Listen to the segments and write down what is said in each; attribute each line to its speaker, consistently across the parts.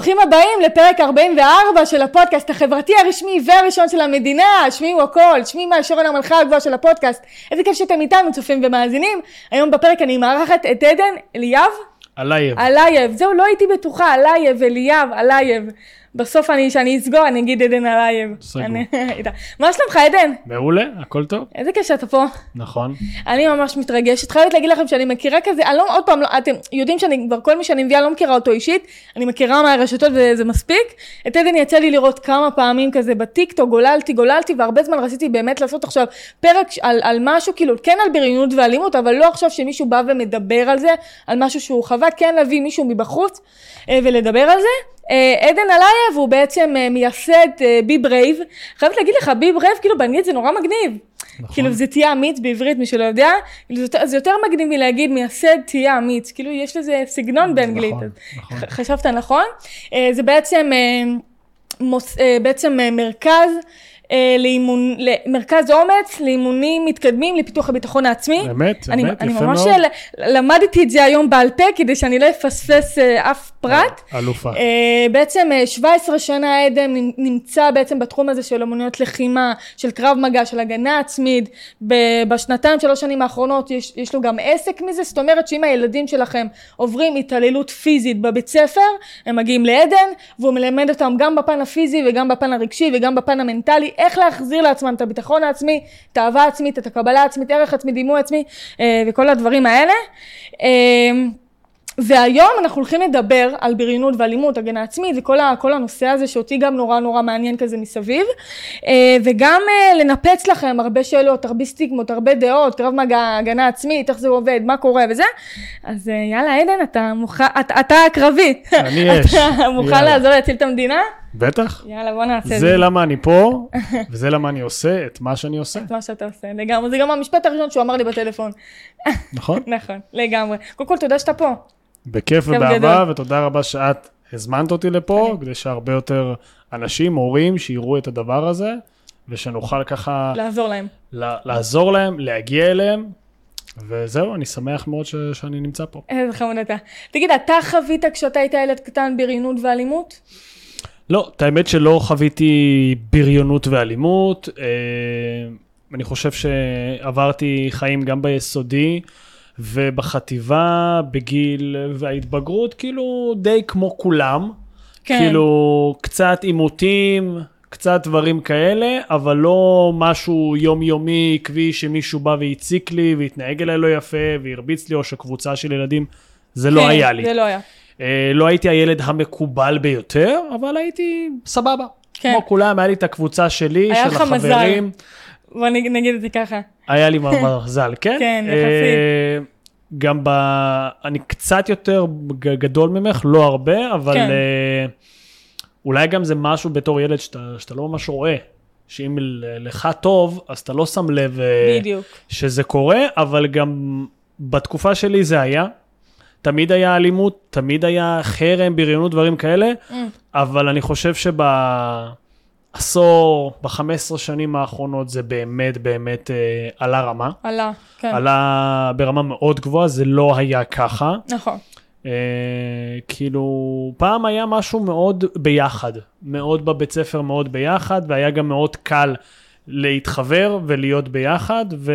Speaker 1: ברוכים הבאים לפרק 44 של הפודקאסט החברתי הרשמי והראשון של המדינה, שמי הוא הכל, שמי מאי שרון המלכה הגבוהה של הפודקאסט. איזה כיף שאתם איתנו, צופים ומאזינים. היום בפרק אני מארחת את עדן אליאב.
Speaker 2: אלייב.
Speaker 1: אלייב, זהו, לא הייתי בטוחה, אלייב, אליאב, אלייב. בסוף אני, כשאני אסגור, אני אגיד עדן אלייב.
Speaker 2: סגור.
Speaker 1: אני- מה שלומך, עדן?
Speaker 2: מעולה, הכל טוב.
Speaker 1: איזה כיף שאתה פה.
Speaker 2: נכון.
Speaker 1: אני ממש מתרגשת, חייבת להגיד לכם שאני מכירה כזה, אני לא, עוד פעם, לא, אתם יודעים שאני כבר, כל מי שאני מביאה לא מכירה אותו אישית, אני מכירה מהרשתות וזה מספיק. את עדן יצא לי לראות כמה פעמים כזה בטיקטוק, גוללתי, גוללתי, והרבה זמן רציתי באמת לעשות עכשיו פרק על, על משהו, כאילו, כן על בריונות ואלימות, אבל לא עכשיו שמישהו בא ומדבר על זה, על משהו שהוא חווה, כן להביא מישהו מבחוץ אה, ולדבר על זה. אה, עדן אלייב הוא בעצם אה, מייסד Be Brave. חייבת להגיד לך, Be Brave, כאילו באנגלית זה נורא מגניב.
Speaker 2: נכון.
Speaker 1: כאילו זה תהיה אמיץ בעברית, מי שלא יודע, כאילו, זה יותר- זה יותר מגניב מלהגיד מייסד תהיה אמיץ, כאילו יש לזה סגנון באנגלית.
Speaker 2: נכון,
Speaker 1: אז
Speaker 2: נכון.
Speaker 1: ח- חשבת נכון? אה, זה בעצם, אה, מוס- אה, בעצם אה, מרכז. אה, לאימון, למרכז אומץ לאימונים מתקדמים לפיתוח הביטחון העצמי.
Speaker 2: באמת,
Speaker 1: אני,
Speaker 2: באמת,
Speaker 1: אני
Speaker 2: יפה
Speaker 1: ממש
Speaker 2: מאוד.
Speaker 1: ל- למדתי את זה היום בעל פה כדי שאני לא אפספס אה, אף פרט.
Speaker 2: אלופה.
Speaker 1: אה, בעצם אה, 17 שנה עדן נמצא בעצם בתחום הזה של אמנויות לחימה, של קרב מגע, של הגנה עצמית. בשנתיים שלוש שנים האחרונות יש, יש לו גם עסק מזה, זאת אומרת שאם הילדים שלכם עוברים התעללות פיזית בבית ספר, הם מגיעים לעדן, והוא מלמד אותם גם בפן הפיזי וגם בפן הרגשי וגם בפן המנטלי, איך להחזיר לעצמם את הביטחון העצמי, את האהבה העצמית, את הקבלה העצמית, ערך עצמי, דימוי עצמי אה, וכל הדברים האלה. אה, והיום אנחנו הולכים לדבר על בריונות ואלימות, הגנה עצמית וכל ה, כל הנושא הזה שאותי גם נורא נורא מעניין כזה מסביב. אה, וגם לנפץ לכם הרבה שאלות, הרבה סטיגמות, הרבה דעות, קרב מגע, הגנה עצמית, איך זה עובד, מה קורה וזה. אז יאללה עדן, אתה מוכן, אתה, אתה הקרבי.
Speaker 2: אני.
Speaker 1: אתה מוכן
Speaker 2: יאללה.
Speaker 1: לעזור להציל את המדינה?
Speaker 2: בטח.
Speaker 1: יאללה בוא נעשה את
Speaker 2: זה
Speaker 1: זה.
Speaker 2: למה אני פה, וזה למה אני עושה את מה שאני עושה,
Speaker 1: את מה שאתה עושה, לגמרי. זה גם המשפט הראשון שהוא אמר לי בטלפון.
Speaker 2: נכון?
Speaker 1: נכון, לגמרי. קודם כל תודה שאתה פה.
Speaker 2: בכיף
Speaker 1: כיף
Speaker 2: ובאהבה. ותודה רבה שאת הזמנת אותי לפה, כדי שהרבה יותר אנשים, הורים, שיראו את הדבר הזה, ושנוכל ככה
Speaker 1: לעזור להם.
Speaker 2: לעזור להם, להגיע אליהם, וזהו, אני שמח מאוד ש- שאני נמצא פה.
Speaker 1: איזה חמוד אתה. תגיד, אתה חווית כשאתה היית ילד קטן בריונות ואלימות?
Speaker 2: לא, את האמת שלא חוויתי בריונות ואלימות. אה, אני חושב שעברתי חיים גם ביסודי ובחטיבה, בגיל וההתבגרות, כאילו די כמו כולם.
Speaker 1: כן.
Speaker 2: כאילו, קצת עימותים, קצת דברים כאלה, אבל לא משהו יומיומי, עקבי, שמישהו בא והציק לי והתנהג אליי לא יפה והרביץ לי, או שקבוצה של ילדים, זה לא
Speaker 1: כן,
Speaker 2: היה לי.
Speaker 1: זה לא היה.
Speaker 2: אה, לא הייתי הילד המקובל ביותר, אבל הייתי סבבה.
Speaker 1: כן.
Speaker 2: כמו כולם, היה לי את הקבוצה שלי,
Speaker 1: היה
Speaker 2: של
Speaker 1: לך מזל.
Speaker 2: החברים.
Speaker 1: בוא נג- נגיד את זה ככה.
Speaker 2: היה לי מזל, כן?
Speaker 1: כן,
Speaker 2: אה,
Speaker 1: יחסית.
Speaker 2: גם ב... אני קצת יותר גדול ממך, לא הרבה, אבל
Speaker 1: כן.
Speaker 2: אה, אולי גם זה משהו בתור ילד שאתה, שאתה לא ממש רואה. שאם לך טוב, אז אתה לא שם לב
Speaker 1: בדיוק.
Speaker 2: שזה קורה, אבל גם בתקופה שלי זה היה. תמיד היה אלימות, תמיד היה חרם, בריונות, דברים כאלה,
Speaker 1: Mm.
Speaker 2: אבל אני חושב שבעשור, ב-15 שנים האחרונות זה באמת באמת אה, עלה רמה.
Speaker 1: עלה, כן.
Speaker 2: עלה ברמה מאוד גבוהה, זה לא היה ככה.
Speaker 1: נכון.
Speaker 2: אה, כאילו, פעם היה משהו מאוד ביחד, מאוד בבית ספר, מאוד ביחד, והיה גם מאוד קל להתחבר ולהיות ביחד, ו...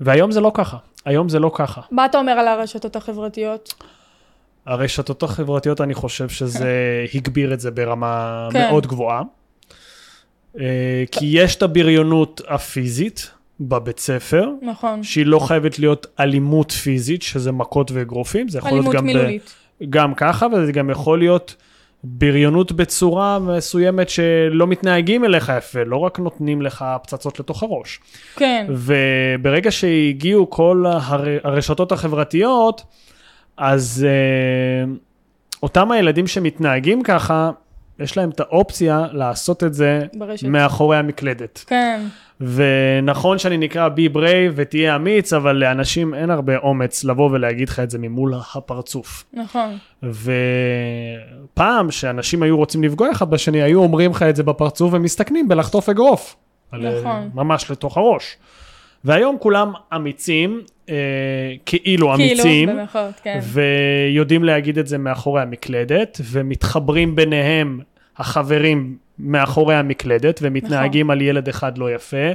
Speaker 2: והיום זה לא ככה. היום זה לא ככה.
Speaker 1: מה אתה אומר על הרשתות החברתיות?
Speaker 2: הרשתות החברתיות, אני חושב שזה הגביר את זה ברמה
Speaker 1: כן.
Speaker 2: מאוד גבוהה. אה, כי יש את הבריונות הפיזית בבית ספר,
Speaker 1: נכון.
Speaker 2: שהיא לא חייבת להיות אלימות פיזית, שזה מכות ואגרופים, זה יכול להיות
Speaker 1: אלימות
Speaker 2: גם, ב-
Speaker 1: מילולית.
Speaker 2: גם ככה, וזה גם יכול להיות בריונות בצורה מסוימת שלא מתנהגים אליך יפה, לא רק נותנים לך פצצות לתוך הראש.
Speaker 1: כן.
Speaker 2: וברגע שהגיעו כל הר... הרשתות החברתיות, אז uh, אותם הילדים שמתנהגים ככה, יש להם את האופציה לעשות את זה
Speaker 1: ברשת.
Speaker 2: מאחורי המקלדת.
Speaker 1: כן,
Speaker 2: ונכון שאני נקרא Be Brave ותהיה אמיץ, אבל לאנשים אין הרבה אומץ לבוא ולהגיד לך את זה ממול הפרצוף.
Speaker 1: נכון.
Speaker 2: ופעם שאנשים היו רוצים לפגוע אחד בשני, היו אומרים לך את זה בפרצוף ומסתכנים בלחטוף אגרוף.
Speaker 1: נכון.
Speaker 2: ממש לתוך הראש. והיום כולם אמיצים, אה, כאילו
Speaker 1: כאילו,
Speaker 2: אמיצים,
Speaker 1: במירכאות, כן.
Speaker 2: ויודעים להגיד את זה מאחורי המקלדת, ומתחברים ביניהם החברים מאחורי המקלדת, ומתנהגים על ילד אחד לא יפה,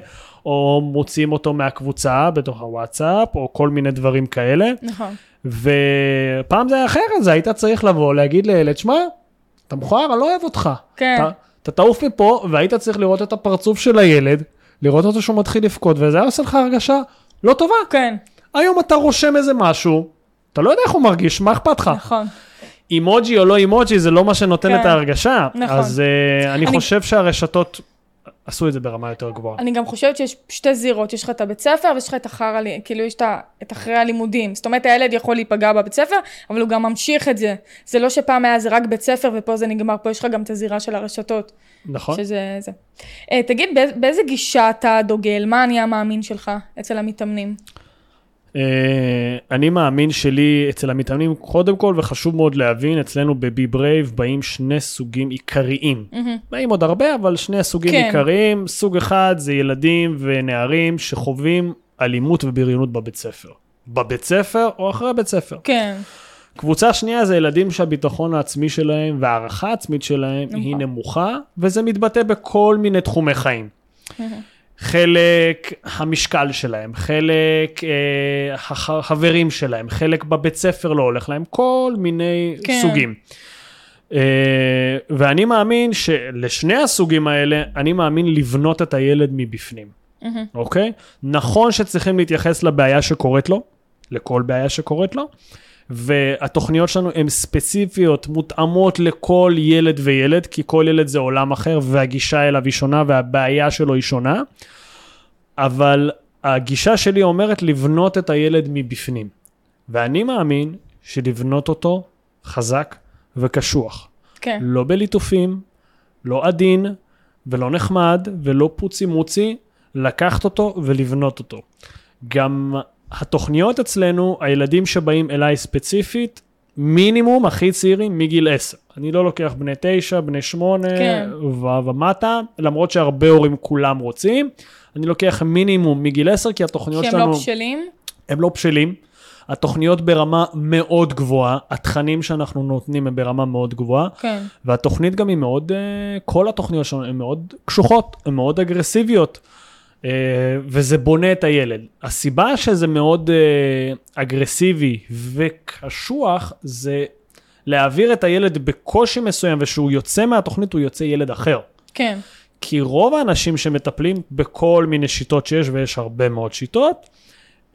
Speaker 2: או מוציאים אותו מהקבוצה בתוך הוואטסאפ, או כל מיני דברים כאלה.
Speaker 1: נכון.
Speaker 2: ופעם זה היה אחרת, זה היית צריך לבוא, להגיד לילד, שמע, אתה מכוער, אני לא אוהב אותך.
Speaker 1: כן.
Speaker 2: אתה, אתה תעוף מפה, והיית צריך לראות את הפרצוף של הילד, לראות אותו שהוא מתחיל לבכות, וזה היה עושה לך הרגשה לא טובה.
Speaker 1: כן,
Speaker 2: היום אתה רושם איזה משהו, אתה לא יודע איך הוא מרגיש, מה אכפת לך?
Speaker 1: נכון.
Speaker 2: אימוג'י או לא אימוג'י זה לא מה שנותן
Speaker 1: כן.
Speaker 2: את ההרגשה.
Speaker 1: נכון.
Speaker 2: אז uh, אני,
Speaker 1: אני-
Speaker 2: חושב שהרשתות עשו את זה ברמה יותר גבוהה.
Speaker 1: אני גם חושבת שיש שתי זירות, יש לך את הבית ספר ויש לך את אחר, כאילו יש את אחרי הלימודים. זאת אומרת, הילד יכול להיפגע בבית ספר, אבל הוא גם ממשיך את זה. זה לא שפעם היה זה רק בית ספר ופה זה נגמר, פה יש לך גם את הזירה של הרשתות.
Speaker 2: נכון?
Speaker 1: שזה זה. אה, תגיד, באיז- באיזה גישה אתה דוגל? מה אני המאמין שלך אצל המתאמנים?
Speaker 2: אה, אני מאמין שלי אצל המתאמנים, קודם כל, וחשוב מאוד להבין, אצלנו ב Be Brave באים שני סוגים עיקריים. באים עוד הרבה, אבל שני הסוגים
Speaker 1: כן.
Speaker 2: עיקריים. סוג אחד זה ילדים ונערים שחווים אלימות ובריונות בבית ספר. בבית ספר או אחרי בית ספר.
Speaker 1: כן,
Speaker 2: קבוצה שנייה זה ילדים שהביטחון העצמי שלהם והערכה העצמית שלהם
Speaker 1: נמוכה.
Speaker 2: היא נמוכה, וזה מתבטא בכל מיני תחומי חיים. חלק המשקל שלהם, חלק אה, הח- החברים שלהם, חלק בבית ספר לא הולך להם, כל מיני
Speaker 1: כן.
Speaker 2: סוגים. אה, ואני מאמין שלשני הסוגים האלה, אני מאמין לבנות את הילד מבפנים, אוקיי? נכון שצריכים להתייחס לבעיה שקורית לו, לכל בעיה שקורית לו, והתוכניות שלנו הן ספציפיות, מותאמות לכל ילד וילד, כי כל ילד זה עולם אחר, והגישה אליו היא שונה, והבעיה שלו היא שונה, אבל הגישה שלי אומרת לבנות את הילד מבפנים. ואני מאמין שלבנות אותו חזק וקשוח.
Speaker 1: כן,
Speaker 2: לא בליטופים, לא עדין, ולא נחמד, ולא פוצי מוצי, לקחת אותו ולבנות אותו. גם התוכניות אצלנו, הילדים שבאים אליי ספציפית, מינימום הכי צעירים מגיל 10. אני לא לוקח בני 9, בני 8
Speaker 1: כן.
Speaker 2: ו- ומטה, למרות שהרבה הורים כולם רוצים. אני לוקח מינימום מגיל 10, כי התוכניות
Speaker 1: כי הם
Speaker 2: שלנו...
Speaker 1: לא בשלים.
Speaker 2: הם לא בשלים. התוכניות ברמה מאוד גבוהה, התכנים שאנחנו נותנים הם ברמה מאוד גבוהה,
Speaker 1: כן,
Speaker 2: והתוכנית גם היא מאוד, אה, כל התוכניות שלנו הן מאוד קשוחות, הן מאוד אגרסיביות, וזה בונה את הילד. הסיבה שזה מאוד אה, אגרסיבי וקשוח, זה להעביר את הילד בקושי מסוים, ושהוא יוצא מהתוכנית הוא יוצא ילד אחר.
Speaker 1: כן,
Speaker 2: כי רוב האנשים שמטפלים בכל מיני שיטות שיש, ויש הרבה מאוד שיטות,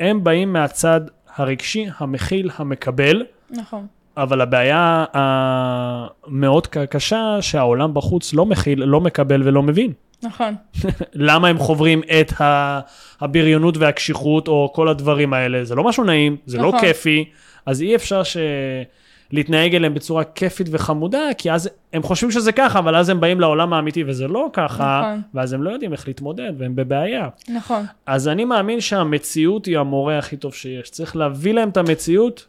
Speaker 2: הם באים מהצד הרגשי, המכיל, המקבל,
Speaker 1: נכון.
Speaker 2: אבל הבעיה המאוד ק- קשה שהעולם בחוץ לא מכיל, לא מקבל ולא מבין.
Speaker 1: נכון,
Speaker 2: למה הם חוברים את הבריונות והקשיחות או כל הדברים האלה. זה לא משהו נעים, זה לא
Speaker 1: נכון.
Speaker 2: כיפי, אז אי אפשר ש... להתנהג אליהם בצורה כיפית וחמודה, כי אז הם חושבים שזה ככה, אבל אז הם באים לעולם האמיתי וזה לא ככה,
Speaker 1: נכון.
Speaker 2: ואז הם לא יודעים איך להתמודד והם בבעיה.
Speaker 1: נכון,
Speaker 2: אז אני מאמין שהמציאות היא המורה הכי טוב שיש. צריך להביא להם את המציאות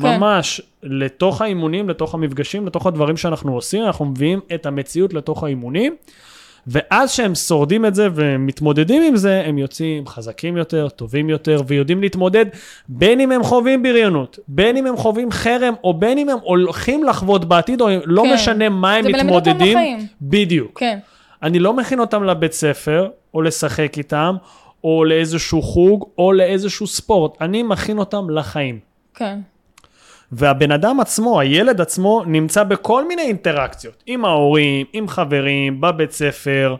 Speaker 1: כן.
Speaker 2: ממש לתוך האימונים, לתוך המפגשים, לתוך הדברים שאנחנו עושים, אנחנו מביאים את המציאות לתוך האימונים, ואז שהם שורדים את זה ומתמודדים עם זה, הם יוצאים חזקים יותר, טובים יותר, ויודעים להתמודד, בין אם הם חווים בריונות, בין אם הם חווים חרם, או בין אם הם הולכים לחוות בעתיד, או לא
Speaker 1: כן.
Speaker 2: משנה מה הם מתמודדים. בדיוק.
Speaker 1: כן,
Speaker 2: אני לא מכין אותם לבית ספר, או לשחק איתם, או לאיזשהו חוג, או לאיזשהו ספורט. אני מכין אותם לחיים.
Speaker 1: כן,
Speaker 2: והבן אדם עצמו, הילד עצמו, נמצא בכל מיני אינטראקציות. עם ההורים, עם חברים, בבית ספר,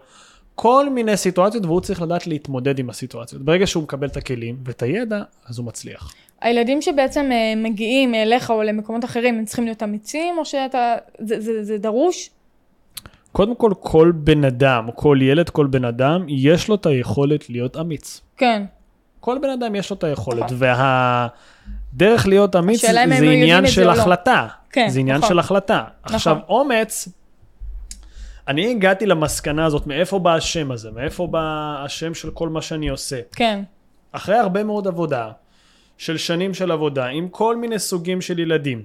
Speaker 2: כל מיני סיטואציות, והוא צריך לדעת להתמודד עם הסיטואציות. ברגע שהוא מקבל את הכלים ואת הידע, אז הוא מצליח.
Speaker 1: הילדים שבעצם אה, מגיעים אליך או למקומות אחרים, הם צריכים להיות אמיצים, או שאתה, זה, זה, זה דרוש?
Speaker 2: קודם כל, כל בן אדם, כל ילד, כל בן אדם, יש לו את היכולת להיות אמיץ.
Speaker 1: כן,
Speaker 2: כל בן אדם יש לו את היכולת,
Speaker 1: נכון.
Speaker 2: והדרך להיות אמיץ זה עניין של
Speaker 1: לא.
Speaker 2: החלטה.
Speaker 1: כן,
Speaker 2: זה עניין
Speaker 1: נכון.
Speaker 2: של החלטה. עכשיו,
Speaker 1: נכון.
Speaker 2: אומץ, אני הגעתי למסקנה הזאת, מאיפה בא השם הזה, מאיפה בא השם של כל מה שאני עושה.
Speaker 1: כן.
Speaker 2: אחרי הרבה מאוד עבודה, של שנים של עבודה, עם כל מיני סוגים של ילדים,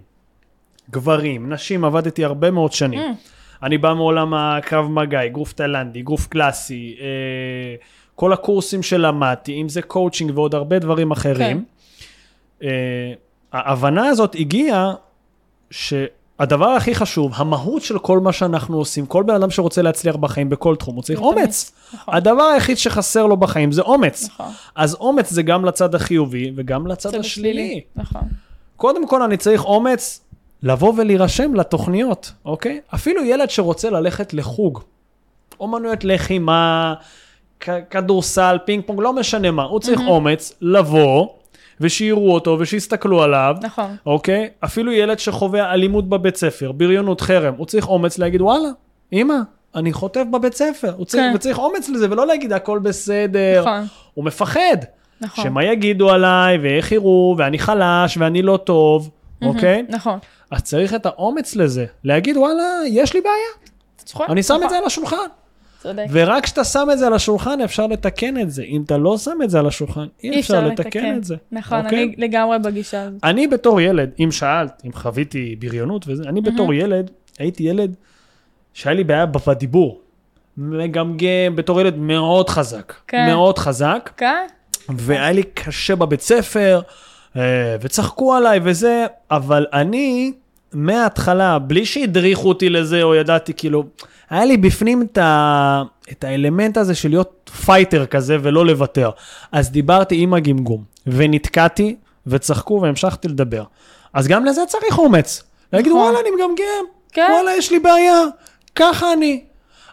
Speaker 2: גברים, נשים, עבדתי הרבה מאוד שנים.
Speaker 1: אממ.
Speaker 2: אני בא מעולם הקרב מגע, אגרוף תאילנדי, אגרוף קלאסי, אה, כל הקורסים שלמדתי, אם זה קואוצ'ינג ועוד הרבה דברים אחרים.
Speaker 1: כן.
Speaker 2: אה, ההבנה הזאת הגיעה שהדבר הכי חשוב, המהות של כל מה שאנחנו עושים, כל בן אדם שרוצה להצליח בחיים בכל תחום, הוא צריך אומץ.
Speaker 1: נכון.
Speaker 2: הדבר היחיד שחסר לו בחיים זה אומץ.
Speaker 1: נכון.
Speaker 2: אז אומץ זה גם לצד החיובי וגם לצד
Speaker 1: צד
Speaker 2: השלילי.
Speaker 1: נכון.
Speaker 2: קודם כל אני צריך אומץ לבוא ולהירשם לתוכניות, אוקיי? אפילו ילד שרוצה ללכת לחוג, אומנויות לחימה, כדורסל, פינג פונג, לא משנה מה, הוא צריך אומץ לבוא ושיראו אותו ושיסתכלו עליו,
Speaker 1: נכון.
Speaker 2: אוקיי? אפילו ילד שחווה אלימות בבית ספר, בריונות, חרם, הוא צריך אומץ להגיד, וואלה, אמא, אני חוטף בבית ספר. הוא צריך,
Speaker 1: כן.
Speaker 2: וצריך אומץ לזה, ולא להגיד, הכל בסדר.
Speaker 1: נכון.
Speaker 2: הוא מפחד.
Speaker 1: נכון.
Speaker 2: שמה יגידו עליי, ואיך יראו, ואני חלש, ואני לא טוב, אוקיי?
Speaker 1: נכון.
Speaker 2: אז צריך את האומץ לזה, להגיד, וואלה, יש לי בעיה. אני שם את
Speaker 1: נכון.
Speaker 2: זה על השולחן.
Speaker 1: צודק.
Speaker 2: ורק כשאתה שם את זה על השולחן, אפשר לתקן את זה. אם אתה לא שם את זה על השולחן, אי אפשר לתקן את זה.
Speaker 1: נכון,
Speaker 2: אוקיי?
Speaker 1: אני לגמרי בגישה הזאת.
Speaker 2: אני בתור ילד, אם שאלת, אם חוויתי בריונות וזה, אני בתור ילד, הייתי ילד שהיה לי בעיה בדיבור. מגמגם, בתור ילד מאוד חזק.
Speaker 1: כן.
Speaker 2: מאוד חזק.
Speaker 1: כן?
Speaker 2: והיה לי קשה בבית ספר, אה, וצחקו עליי וזה, אבל אני, מההתחלה, בלי שהדריכו אותי לזה, או ידעתי, כאילו, היה לי בפנים את, ה... את האלמנט הזה של להיות fighter כזה ולא לוותר. אז דיברתי עם הגמגום, ונתקעתי, וצחקו והמשכתי לדבר. אז גם לזה צריך אומץ. להגיד,
Speaker 1: נכון.
Speaker 2: וואלה, אני מגמגם,
Speaker 1: כן.
Speaker 2: וואלה, יש לי בעיה, ככה אני.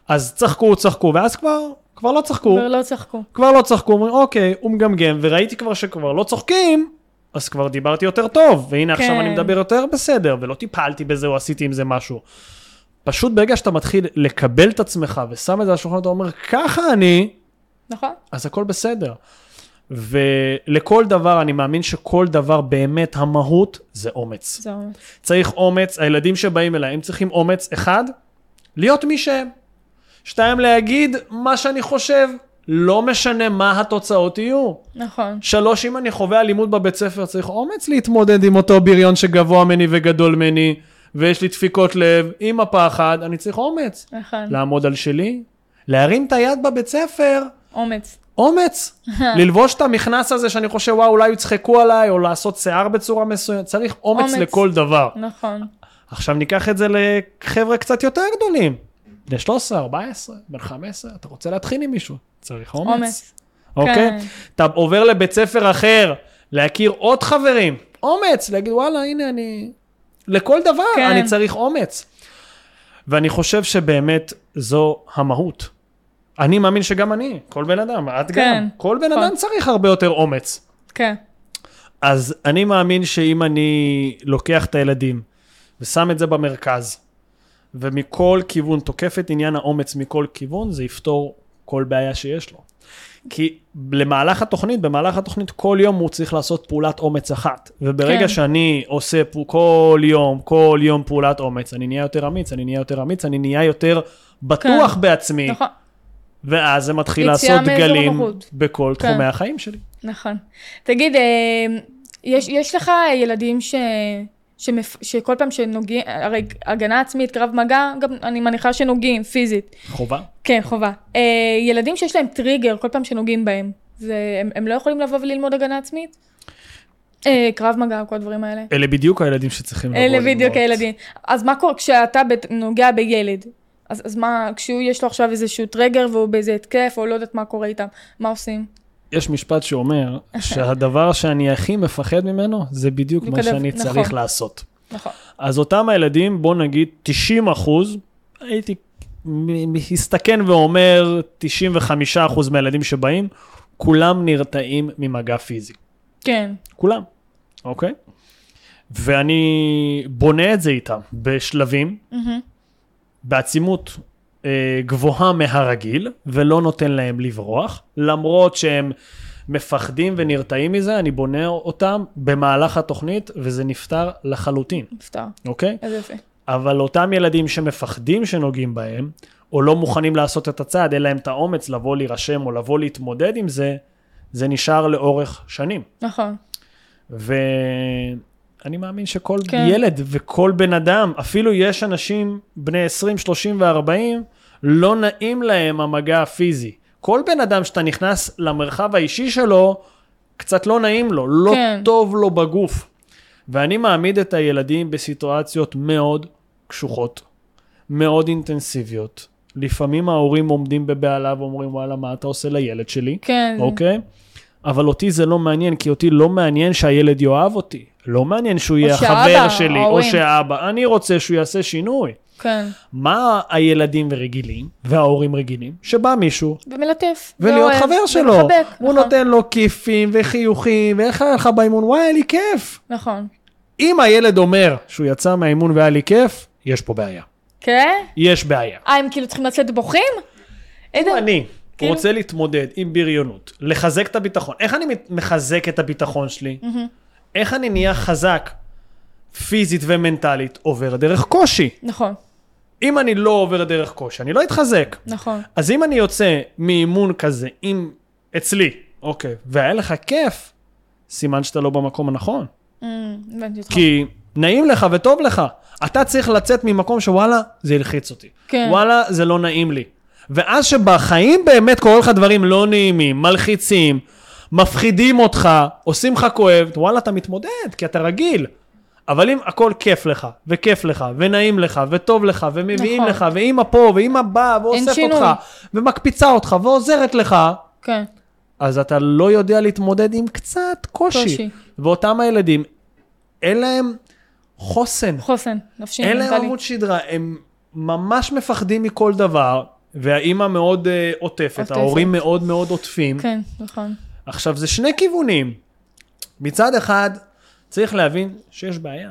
Speaker 2: אז צחקו, צחקו, ואז כבר, כבר לא צחקו.
Speaker 1: ולא צחקו.
Speaker 2: כבר לא צחקו, אומרים אוקיי, הוא מגמגם, וראיתי כבר שכבר לא צוחקים, אז כבר דיברתי יותר טוב, והנה עכשיו
Speaker 1: כן.
Speaker 2: אני מדבר יותר בסדר, ולא טיפלתי בזה או עשיתי עם זה משהו. פשוט ברגע שאתה מתחיל לקבל את עצמך ושם את זה על השולחן, אתה אומר, ככה אני,
Speaker 1: נכון?
Speaker 2: אז הכל בסדר. ולכל דבר, אני מאמין שכל דבר באמת המהות זה אומץ.
Speaker 1: זה אומץ.
Speaker 2: צריך אומץ, הילדים שבאים אליי, הם צריכים אומץ, אחד, להיות מי שהם. שתיים, להגיד מה שאני חושב, לא משנה מה התוצאות יהיו.
Speaker 1: נכון.
Speaker 2: שלוש, אם אני חווה אלימות בבית ספר, צריך אומץ להתמודד עם אותו בריון שגבוה ממני וגדול ממני, ויש לי דפיקות לב, עם הפחד, אני צריך אומץ.
Speaker 1: נכון.
Speaker 2: לעמוד על שלי, להרים את היד בבית ספר,
Speaker 1: אומץ.
Speaker 2: אומץ. ללבוש את המכנס הזה שאני חושב, וואו, אולי יצחקו עליי, או לעשות שיער בצורה מסוימת, צריך אומץ,
Speaker 1: אומץ.
Speaker 2: לכל דבר.
Speaker 1: נכון.
Speaker 2: עכשיו ניקח את זה לחבר'ה קצת יותר גדולים. בני 13, 14, בן 15, אתה רוצה להתחיל עם מישהו, צריך אומץ.
Speaker 1: אומץ.
Speaker 2: אוקיי?
Speaker 1: כן.
Speaker 2: אתה עובר לבית ספר אחר, להכיר עוד חברים, אומץ, להגיד וואלה, הנה אני... לכל דבר
Speaker 1: כן.
Speaker 2: אני צריך אומץ. ואני חושב שבאמת זו המהות. אני מאמין שגם אני, כל בן אדם, את
Speaker 1: כן.
Speaker 2: גם, כל בן
Speaker 1: נכון.
Speaker 2: אדם צריך הרבה יותר אומץ.
Speaker 1: כן.
Speaker 2: אז אני מאמין שאם אני לוקח את הילדים ושם את זה במרכז, ומכל כיוון תוקף את עניין האומץ מכל כיוון, זה יפתור כל בעיה שיש לו. כי למהלך התוכנית, במהלך התוכנית כל יום הוא צריך לעשות פעולת אומץ אחת. וברגע
Speaker 1: כן.
Speaker 2: שאני עושה פ- כל יום, כל יום פעולת אומץ, אני נהיה יותר אמיץ, אני נהיה יותר אמיץ, אני נהיה יותר בטוח
Speaker 1: כן.
Speaker 2: בעצמי,
Speaker 1: נכון.
Speaker 2: ואז זה מתחיל לעשות
Speaker 1: מאזור
Speaker 2: גלים
Speaker 1: הנוחות.
Speaker 2: בכל
Speaker 1: כן.
Speaker 2: תחומי החיים שלי.
Speaker 1: נכון. תגיד, אה, יש, יש לך ילדים ש... שמפ... שכל פעם שנוגעים, הרי הגנה עצמית, קרב מגע, גם אני מניחה שנוגעים פיזית.
Speaker 2: חובה.
Speaker 1: כן, חובה. אה, ילדים שיש להם טריגר כל פעם שנוגעים בהם, זה, הם, הם לא יכולים לבוא וללמוד הגנה עצמית? אה, קרב מגע, כל הדברים האלה.
Speaker 2: אלה בדיוק הילדים שצריכים לבוא
Speaker 1: אלה
Speaker 2: ללמוד.
Speaker 1: בדיוק הילדים. אז מה קורה כשאתה נוגע בילד? אז, אז מה, כשהוא יש לו עכשיו איזשהו טריגר והוא באיזה התקף, או לא יודעת מה קורה איתם, מה עושים?
Speaker 2: יש משפט שאומר שהדבר שאני הכי מפחד ממנו זה בדיוק מה שאני
Speaker 1: נכון.
Speaker 2: צריך לעשות.
Speaker 1: נכון.
Speaker 2: אז אותם הילדים, בוא נגיד 90 אחוז, הייתי מסתכן ואומר 95 אחוז מהילדים שבאים, כולם נרתעים ממגע פיזי.
Speaker 1: כן,
Speaker 2: כולם, אוקיי? ואני בונה את זה איתם בשלבים,
Speaker 1: מהמם.
Speaker 2: בעצימות גבוהה מהרגיל, ולא נותן להם לברוח, למרות שהם מפחדים ונרתעים מזה, אני בונה אותם במהלך התוכנית, וזה נפתר לחלוטין,
Speaker 1: נפתר.
Speaker 2: אוקיי?
Speaker 1: איזה יפה.
Speaker 2: אבל אותם ילדים שמפחדים שנוגעים בהם, או לא מוכנים לעשות את הצעד, אין להם את האומץ לבוא להירשם או לבוא להתמודד עם זה, זה נשאר לאורך שנים.
Speaker 1: נכון.
Speaker 2: ואני מאמין שכל.
Speaker 1: כן.
Speaker 2: ילד וכל בן אדם, אפילו יש אנשים בני 20, 30 ו-40, לא נעים להם המגע הפיזי. כל בן אדם שאתה נכנס למרחב האישי שלו, קצת לא נעים לו, לא
Speaker 1: כן.
Speaker 2: טוב לו בגוף. ואני מעמיד את הילדים בסיטואציות מאוד קשוחות, מאוד אינטנסיביות. לפעמים ההורים עומדים בבהלה ואומרים, וואלה, מה אתה עושה לילד שלי?
Speaker 1: כן.
Speaker 2: אוקיי? אבל אותי זה לא מעניין, כי אותי לא מעניין שהילד יאהב אותי. לא מעניין שהוא יהיה החבר שלי, או
Speaker 1: ההורים.
Speaker 2: שהאבא. אני רוצה שהוא יעשה שינוי.
Speaker 1: כן.
Speaker 2: מה הילדים רגילים, וההורים רגילים? שבא מישהו,
Speaker 1: ומלטף.
Speaker 2: ולהיות
Speaker 1: ואוהב,
Speaker 2: חבר שלו.
Speaker 1: ומחבק,
Speaker 2: הוא
Speaker 1: נכון.
Speaker 2: נותן לו כיפים וחיוכים, ואיך היה לך באימון? וואי, היה לי כיף.
Speaker 1: נכון.
Speaker 2: אם הילד אומר שהוא יצא מהאימון והיה לי כיף, יש פה בעיה.
Speaker 1: כן?
Speaker 2: יש בעיה.
Speaker 1: אה, הם כאילו צריכים לצאת בוכים?
Speaker 2: אם אני
Speaker 1: כאילו-
Speaker 2: רוצה להתמודד עם בריונות, לחזק את הביטחון, איך אני מחזק את הביטחון שלי? איך אני נהיה חזק פיזית ומנטלית? עובר דרך קושי.
Speaker 1: נכון,
Speaker 2: אם אני לא עובר דרך קושי, אני לא אתחזק.
Speaker 1: נכון.
Speaker 2: אז אם אני יוצא מאימון כזה, עם אצלי, אוקיי, והיה לך כיף, סימן שאתה לא במקום הנכון.
Speaker 1: Mm, הבנתי אותך.
Speaker 2: כי נעים לך וטוב לך. אתה צריך לצאת ממקום שוואלה, זה הלחיץ אותי.
Speaker 1: כן.
Speaker 2: וואלה, זה לא נעים לי. ואז שבחיים באמת קורים לך דברים לא נעימים, מלחיצים, מפחידים אותך, עושים לך כואב, וואלה, אתה מתמודד, כי אתה רגיל. אבל אם הכל כיף לך, וכיף לך, ונעים לך, וטוב לך, ומביאים
Speaker 1: נכון.
Speaker 2: לך, ואימא פה, ואימא באה,
Speaker 1: שינוי.
Speaker 2: אותך, ומקפיצה אותך, ועוזרת לך,
Speaker 1: כן,
Speaker 2: אז אתה לא יודע להתמודד עם קצת קושי.
Speaker 1: קושי.
Speaker 2: ואותם הילדים, אין להם חוסן.
Speaker 1: חוסן, נפשי,
Speaker 2: אין להם. עמוד שדרה, הם ממש מפחדים מכל דבר, והאימא מאוד uh, עוטפת. ההורים מאוד מאוד עוטפים.
Speaker 1: כן, נכון.
Speaker 2: עכשיו, זה שני כיוונים. מצד אחד, צריך להבין שיש בעיה.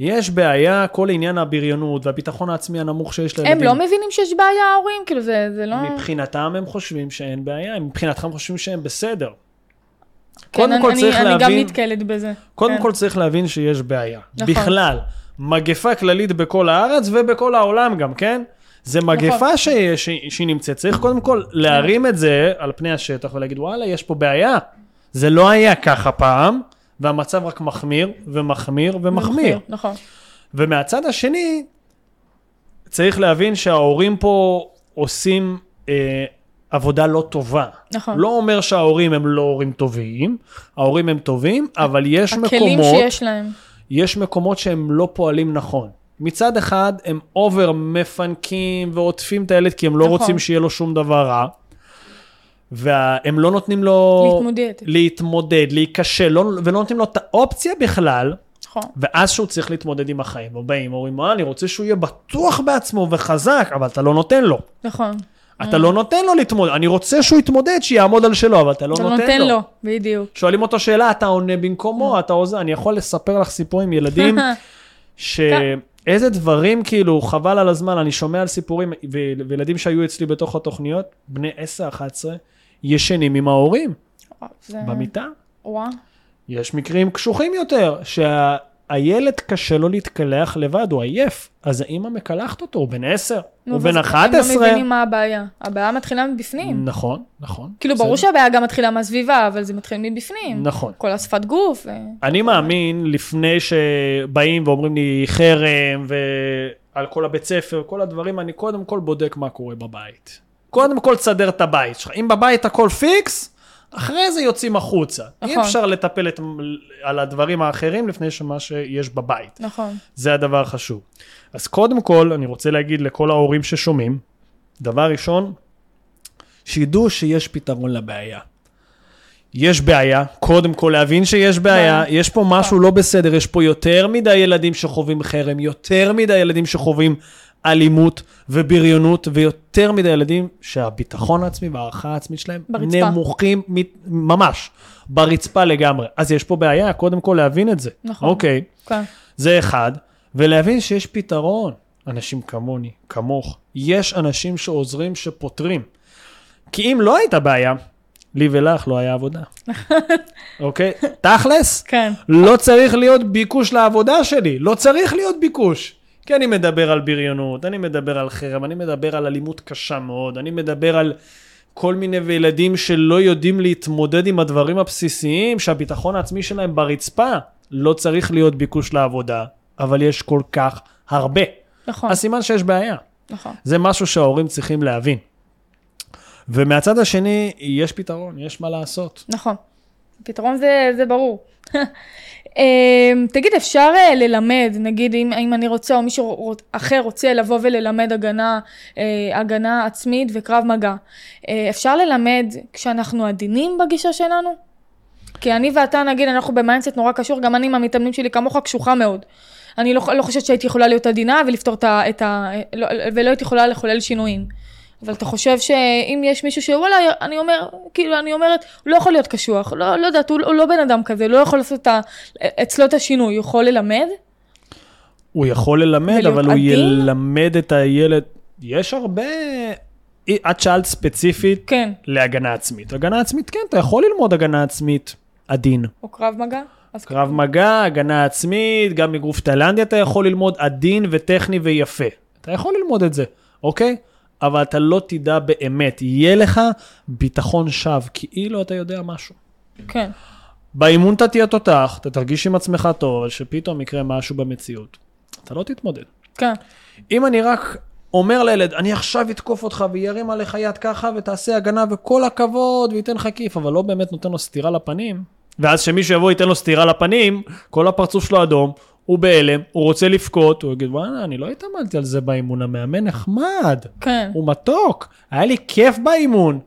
Speaker 2: יש בעיה, כל עניין הבריונות והביטחון העצמי הנמוך שיש
Speaker 1: הם
Speaker 2: לילדים.
Speaker 1: לא מבינים שיש בעיה, ההורים? כאילו, זה זה לא...
Speaker 2: מבחינתם הם חושבים שאין בעיה, מבחינתכם חושבים שהם בסדר.
Speaker 1: כן,
Speaker 2: קודם
Speaker 1: אני-
Speaker 2: כל
Speaker 1: אני-
Speaker 2: צריך
Speaker 1: אני גם
Speaker 2: להבין-
Speaker 1: נתקלת בזה.
Speaker 2: קודם
Speaker 1: כן.
Speaker 2: כל צריך להבין שיש בעיה.
Speaker 1: נכון.
Speaker 2: בכלל, מגפה כללית בכל הארץ ובכל העולם גם, כן? זה
Speaker 1: נכון.
Speaker 2: מגפה שיש, שהיא נמצאת. צריך קודם כל להרים את זה על פני השטח ולהגיד, וואלה, יש פה בעיה. זה לא היה ככה פעם, והמצב רק מחמיר ומחמיר ומחמיר.
Speaker 1: נכון.
Speaker 2: ומהצד השני, צריך להבין שההורים פה עושים אה, עבודה לא טובה.
Speaker 1: נכון.
Speaker 2: לא אומר שההורים הם לא הורים טובים, ההורים הם טובים, אבל יש
Speaker 1: הכלים
Speaker 2: מקומות,
Speaker 1: שיש להם. יש
Speaker 2: מקומות שהם לא פועלים נכון. מצד אחד, הם אובר מפנקים ועוטפים את הילד כי הם לא
Speaker 1: נכון.
Speaker 2: רוצים שיהיה לו שום דבר רע. והם לא נותנים לו...
Speaker 1: להתמודד.
Speaker 2: להתמודד, להיכשל, לא, ולא נותנים לו את האופציה בכלל,
Speaker 1: נכון.
Speaker 2: ואז שהוא צריך להתמודד עם החיים. ובאים, אומרים, מה, אני רוצה שהוא יהיה בטוח בעצמו וחזק, אבל אתה לא נותן לו.
Speaker 1: נכון.
Speaker 2: אתה לא נותן לו להתמודד. אני רוצה שהוא יתמודד, שיעמוד על שלו, אבל אתה לא
Speaker 1: אתה
Speaker 2: נותן,
Speaker 1: נותן
Speaker 2: לו.
Speaker 1: לו, בדיוק.
Speaker 2: שואלים אותו שאלה, אתה עונה במקומו, אתה עוזר. אני יכול לספר לך סיפור עם ילדים, שאיזה דברים, כאילו, חבל על הזמן, אני שומע על סיפורים, וילדים שהיו אצלי בתוך התוכניות, בני 10-11, ישנים עם ההורים,
Speaker 1: וואו, זה-
Speaker 2: במיטה.
Speaker 1: וואו.
Speaker 2: יש מקרים קשוחים יותר, שהילד קשה לו להתקלח לבד, הוא עייף, אז האמא מקלחת אותו, הוא בן 10,
Speaker 1: נו,
Speaker 2: הוא בן
Speaker 1: ואז
Speaker 2: 11.
Speaker 1: הם לא מבינים מה הבעיה. הבעיה מתחילה מבפנים.
Speaker 2: נכון, נכון.
Speaker 1: כאילו. ברור שהבעיה גם מתחילה מהסביבה, אבל זה מתחיל מבפנים.
Speaker 2: נכון.
Speaker 1: כל השפת גוף.
Speaker 2: אני מאמין, לפני שבאים ואומרים לי חרם ועל כל הבית ספר, כל הדברים, אני קודם כל בודק מה קורה בבית. קודם כל תסדר את הבית שלך. אם בבית הכל פיקס, אחרי זה יוצאים החוצה. אי
Speaker 1: נכון.
Speaker 2: אפשר לטפל את, על הדברים האחרים לפני שמה שיש בבית.
Speaker 1: נכון.
Speaker 2: זה הדבר החשוב. אז קודם כל, אני רוצה להגיד לכל ההורים ששומעים, דבר ראשון, שידעו שיש פתרון לבעיה. יש בעיה, קודם כל להבין שיש בעיה,
Speaker 1: בעיה.
Speaker 2: יש פה משהו לא בסדר, יש פה יותר מדי ילדים שחווים חרם, יותר מדי ילדים שחווים אלימות ובריונות, ויותר מדי ילדים שהביטחון העצמי וההערכה העצמית שלהם
Speaker 1: ברצפה.
Speaker 2: נמוכים ממש, ברצפה לגמרי. אז יש פה בעיה, קודם כל להבין את זה.
Speaker 1: נכון.
Speaker 2: אוקיי.
Speaker 1: כן.
Speaker 2: זה אחד, ולהבין שיש פתרון. אנשים כמוני, כמוך, יש אנשים שעוזרים, שפותרים. כי אם לא הייתה בעיה, לי ולך לא היה עבודה. אוקיי? תכלס,
Speaker 1: כן.
Speaker 2: לא צריך להיות ביקוש לעבודה שלי, לא צריך להיות ביקוש. כי אני מדבר על בריונות, אני מדבר על חרם, אני מדבר על אלימות קשה מאוד, אני מדבר על כל מיני ילדים שלא יודעים להתמודד עם הדברים הבסיסיים, שהביטחון העצמי שלהם ברצפה. לא צריך להיות ביקוש לעבודה, אבל יש כל כך הרבה.
Speaker 1: נכון,
Speaker 2: אז סימן שיש בעיה.
Speaker 1: נכון.
Speaker 2: זה משהו שההורים צריכים להבין. ומהצד השני, יש פתרון, יש מה לעשות.
Speaker 1: נכון. פתרון זה, זה ברור. אמ, תגיד, אפשר אה, ללמד, נגיד אם, אם אני רוצה או מישהו אחר רוצה לבוא וללמד הגנה, אה, הגנה עצמית וקרב מגע, אה, אפשר ללמד כשאנחנו עדינים בגישה שלנו? כי אני ואתה, נגיד, אנחנו ב mindset נורא קשור, גם אני עם המתאמנים שלי כמוך קשוחה מאוד. אני לא, לא חושבת שהייתי יכולה להיות עדינה ולפתור את ה... את ה לא, ולא הייתי יכולה לחולל שינויים. אבל אתה חושב שאם יש מישהו שוואלה, אני אומר, כאילו, אני אומרת, הוא לא יכול להיות קשוח, לא, לא יודעת, הוא, הוא לא בן אדם כזה, לא יכול לעשות את ה, אצלו את השינוי, הוא יכול ללמד?
Speaker 2: הוא יכול ללמד, אבל הוא
Speaker 1: עדין?
Speaker 2: ילמד את הילד. יש הרבה... את שאלת ספציפית
Speaker 1: כן.
Speaker 2: להגנה עצמית. הגנה עצמית, כן, אתה יכול ללמוד הגנה עצמית עדין.
Speaker 1: או קרב מגע?
Speaker 2: קרב מגע, הגנה עצמית, גם מגרוף תאילנדי אתה יכול ללמוד עדין וטכני ויפה. אתה יכול ללמוד את זה, אוקיי? אבל אתה לא תדע באמת, יהיה לך ביטחון שווא, כאילו אתה יודע משהו.
Speaker 1: כן.
Speaker 2: באימון אתה תהיה תותח, אתה תרגיש עם עצמך טוב, אבל שפתאום יקרה משהו במציאות. אתה לא תתמודד.
Speaker 1: כן.
Speaker 2: אם אני רק אומר לילד, אני עכשיו אתקוף אותך וירים עליך יד ככה ותעשה הגנה וכל הכבוד וייתן לך כיף, אבל לא באמת נותן לו סטירה לפנים, ואז שמישהו יבוא ייתן לו סטירה לפנים, כל הפרצוף שלו אדום, הוא בהלם, הוא רוצה לבכות, הוא יגיד, וואלה, אני לא התאמנתי על זה באימון, המאמן נחמד,
Speaker 1: כן.
Speaker 2: הוא מתוק, היה לי כיף באימון,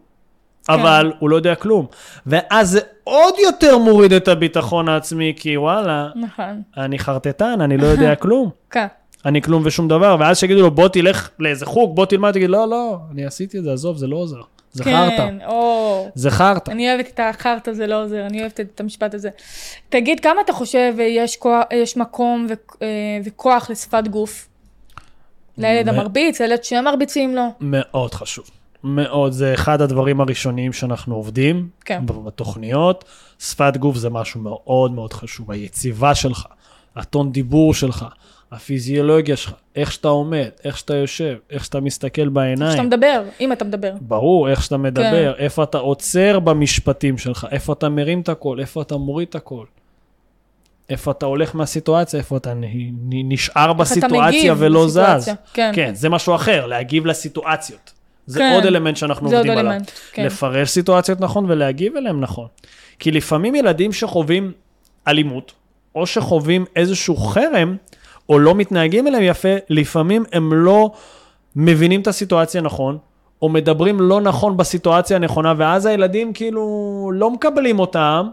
Speaker 2: אבל הוא לא יודע כלום. ואז זה עוד יותר מוריד את הביטחון העצמי, כי וואלה,
Speaker 1: נכון.
Speaker 2: אני חרטטן, אני לא יודע כלום.
Speaker 1: כן.
Speaker 2: אני כלום ושום דבר, ואז שיגידו לו, בוא תלך לאיזה חוג, בוא תלמד, תגיד, לא, לא, אני עשיתי את זה, עזוב, זה לא עוזר. זה חרטא.
Speaker 1: כן, או...
Speaker 2: זה חרטא.
Speaker 1: אני אוהבת את החרטא זה לא עוזר, אני אוהבת את המשפט הזה. תגיד, כמה אתה חושב יש, כוח, יש מקום ו, אה, וכוח לשפת גוף? לילד
Speaker 2: מ-
Speaker 1: המרביץ, לילד שמרביצים לו?
Speaker 2: מאוד חשוב. מאוד, זה אחד הדברים הראשוניים שאנחנו עובדים
Speaker 1: כן.
Speaker 2: בתוכניות. שפת גוף זה משהו מאוד מאוד חשוב. היציבה שלך, הטון דיבור שלך, הפיזיולוגיה שלך, איך שאתה עומד, איך שאתה יושב, איך שאתה מסתכל בעיניים.
Speaker 1: כשאתה מדבר, אם אתה מדבר.
Speaker 2: ברור, איך שאתה מדבר, כן. איפה אתה עוצר במשפטים שלך, איפה אתה מרים את הקול, איפה אתה מוריד את הקול. איפה אתה הולך מהסיטואציה, איפה אתה נשאר
Speaker 1: איך אתה
Speaker 2: בסיטואציה
Speaker 1: מגיב
Speaker 2: ולא זז.
Speaker 1: לסיטואציה, כן.
Speaker 2: כן, זה משהו אחר, להגיב לסיטואציות. זה
Speaker 1: כן.
Speaker 2: עוד אלמנט שאנחנו עובדים עליו.
Speaker 1: אלמנט, כן.
Speaker 2: לפרש סיטואציות נכון ולהגיב אליהם נכון. כי לפעמים ילדים שחווים אלימות, או שחווים איזשהו חרם, או לא מתנהגים אליהם יפה, לפעמים הם לא מבינים את הסיטואציה נכון, או מדברים לא נכון בסיטואציה הנכונה, ואז הילדים כאילו לא מקבלים אותם,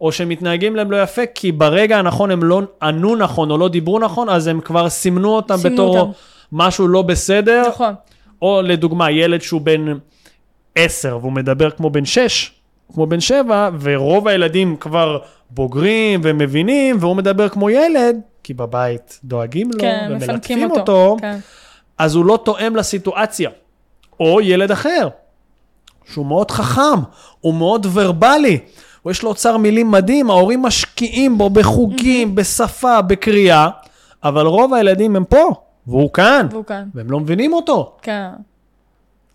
Speaker 2: או שמתנהגים להם לא יפה, כי ברגע הנכון הם לא ענו נכון או לא דיברו נכון, אז הם כבר סימנו אותם
Speaker 1: סימנו
Speaker 2: בתור
Speaker 1: אותם.
Speaker 2: משהו לא בסדר,
Speaker 1: נכון.
Speaker 2: או לדוגמה, ילד שהוא בן 10 והוא מדבר כמו בן 6, כמו בן 7, ורוב הילדים כבר בוגרים ומבינים, והוא מדבר כמו ילד, כי בבית דואגים לו
Speaker 1: כן,
Speaker 2: ומלטפים
Speaker 1: אותו.
Speaker 2: אותו,
Speaker 1: כן.
Speaker 2: אז הוא לא תואם לסיטואציה. או ילד אחר, שהוא מאוד חכם, הוא מאוד ורבלי, הוא יש לו אוצר מילים מדהים, ההורים משקיעים בו בחוקים, בשפה, בקריאה, אבל רוב הילדים הם פה, והוא כאן,
Speaker 1: והוא כאן.
Speaker 2: והם לא מבינים אותו.
Speaker 1: כן.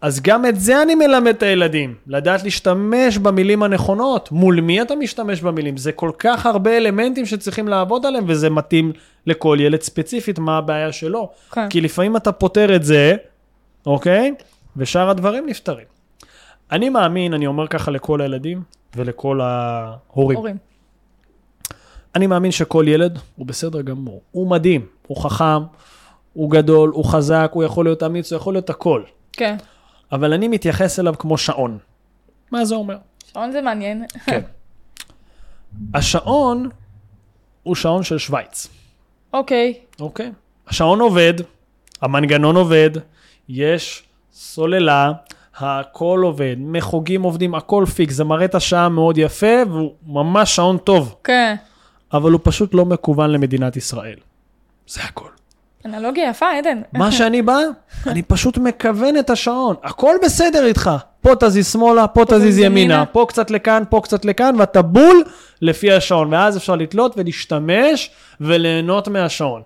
Speaker 2: אז גם את זה אני מלמד את הילדים, לדעת להשתמש במילים הנכונות. מול מי אתה משתמש במילים? זה כל כך הרבה אלמנטים שצריכים לעבוד עליהם, וזה מתאים לכל ילד ספציפית, מה הבעיה שלו.
Speaker 1: כן.
Speaker 2: כי לפעמים אתה פותר את זה, אוקיי? ושאר הדברים נפתרים. אני מאמין, אני אומר ככה לכל הילדים ולכל ההורים.
Speaker 1: הורים.
Speaker 2: אני מאמין שכל ילד הוא בסדר גמור. הוא מדהים, הוא חכם, הוא גדול, הוא חזק, הוא יכול להיות אמיץ, הוא יכול להיות הכל.
Speaker 1: כן.
Speaker 2: אבל אני מתייחס אליו כמו שעון. מה זה אומר?
Speaker 1: שעון זה מעניין.
Speaker 2: כן. השעון הוא שעון של שווייץ,
Speaker 1: אוקיי.
Speaker 2: אוקיי? השעון עובד, המנגנון עובד, יש סוללה, הכל עובד, מחוגים עובדים, הכל פיקס, זה מראה את השעה מאוד יפה, והוא ממש שעון טוב,
Speaker 1: כן.
Speaker 2: אבל הוא פשוט לא מכוון למדינת ישראל. זה הכל.
Speaker 1: אנלוגיה יפה, עדן.
Speaker 2: מה שאני בא, אני פשוט מכוון את השעון. הכל בסדר איתך. פה תזיז שמאלה, פה תזיז
Speaker 1: תזיז
Speaker 2: ימינה,
Speaker 1: ימינה.
Speaker 2: פה קצת לכאן, פה קצת לכאן, ואתה בול לפי השעון. ואז אפשר לתלות ולהשתמש וליהנות מהשעון.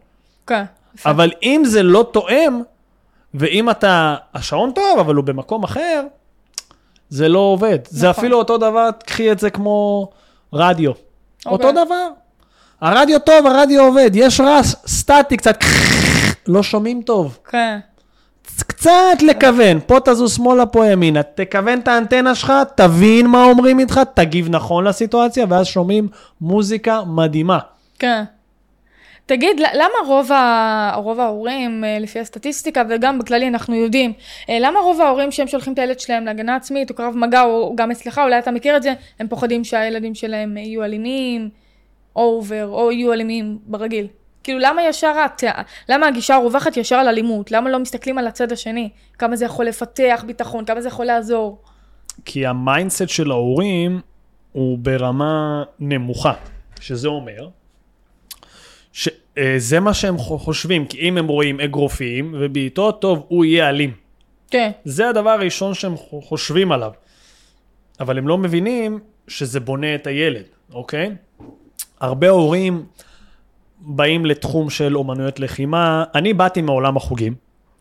Speaker 1: כן.
Speaker 2: אבל אם זה לא תואם, ואם אתה, השעון טוב, אבל הוא במקום אחר, זה לא עובד. זה
Speaker 1: נכון.
Speaker 2: אפילו אותו דבר, קחי את זה כמו רדיו. אותו
Speaker 1: אוקיי.
Speaker 2: דבר. הרדיו טוב, הרדיו עובד, יש רעש סטטי קצת, לא שומעים טוב.
Speaker 1: כן.
Speaker 2: קצת לכוון, פה תזוז שמאלה, פה ימינה, תכוון את האנטנה שלך, תבין מה אומרים איתך, תגיב נכון לסיטואציה, ואז שומעים מוזיקה מדהימה.
Speaker 1: כן. תגיד, למה רוב, ה... רוב ההורים, אה, לפי הסטטיסטיקה, וגם בכללי אנחנו יודעים, אה, למה רוב ההורים שהם שולחים את הילד שלהם להגנה עצמית, או קרב מגע, או גם אצלך, אולי אתה מכיר את זה, הם פוחדים שהילדים שלהם יהיו אלימים, over, או יהיו אלימים ברגיל. כאילו, למה ישר את, למה הגישה הרווחת ישר על אלימות? למה לא מסתכלים על הצד השני? כמה זה יכול לפתח ביטחון, כמה זה יכול לעזור?
Speaker 2: כי ה mindset של ההורים הוא ברמה נמוכה, שזה אומר שזה מה שהם חו- חושבים, כי אם הם רואים אגרופים ובעיטות, טוב, הוא יהיה אלים.
Speaker 1: כן,
Speaker 2: זה הדבר הראשון שהם חו- חושבים עליו. אבל הם לא מבינים שזה בונה את הילד, אוקיי? הרבה הורים באים לתחום של אומנויות לחימה. אני באתי מעולם החוגים,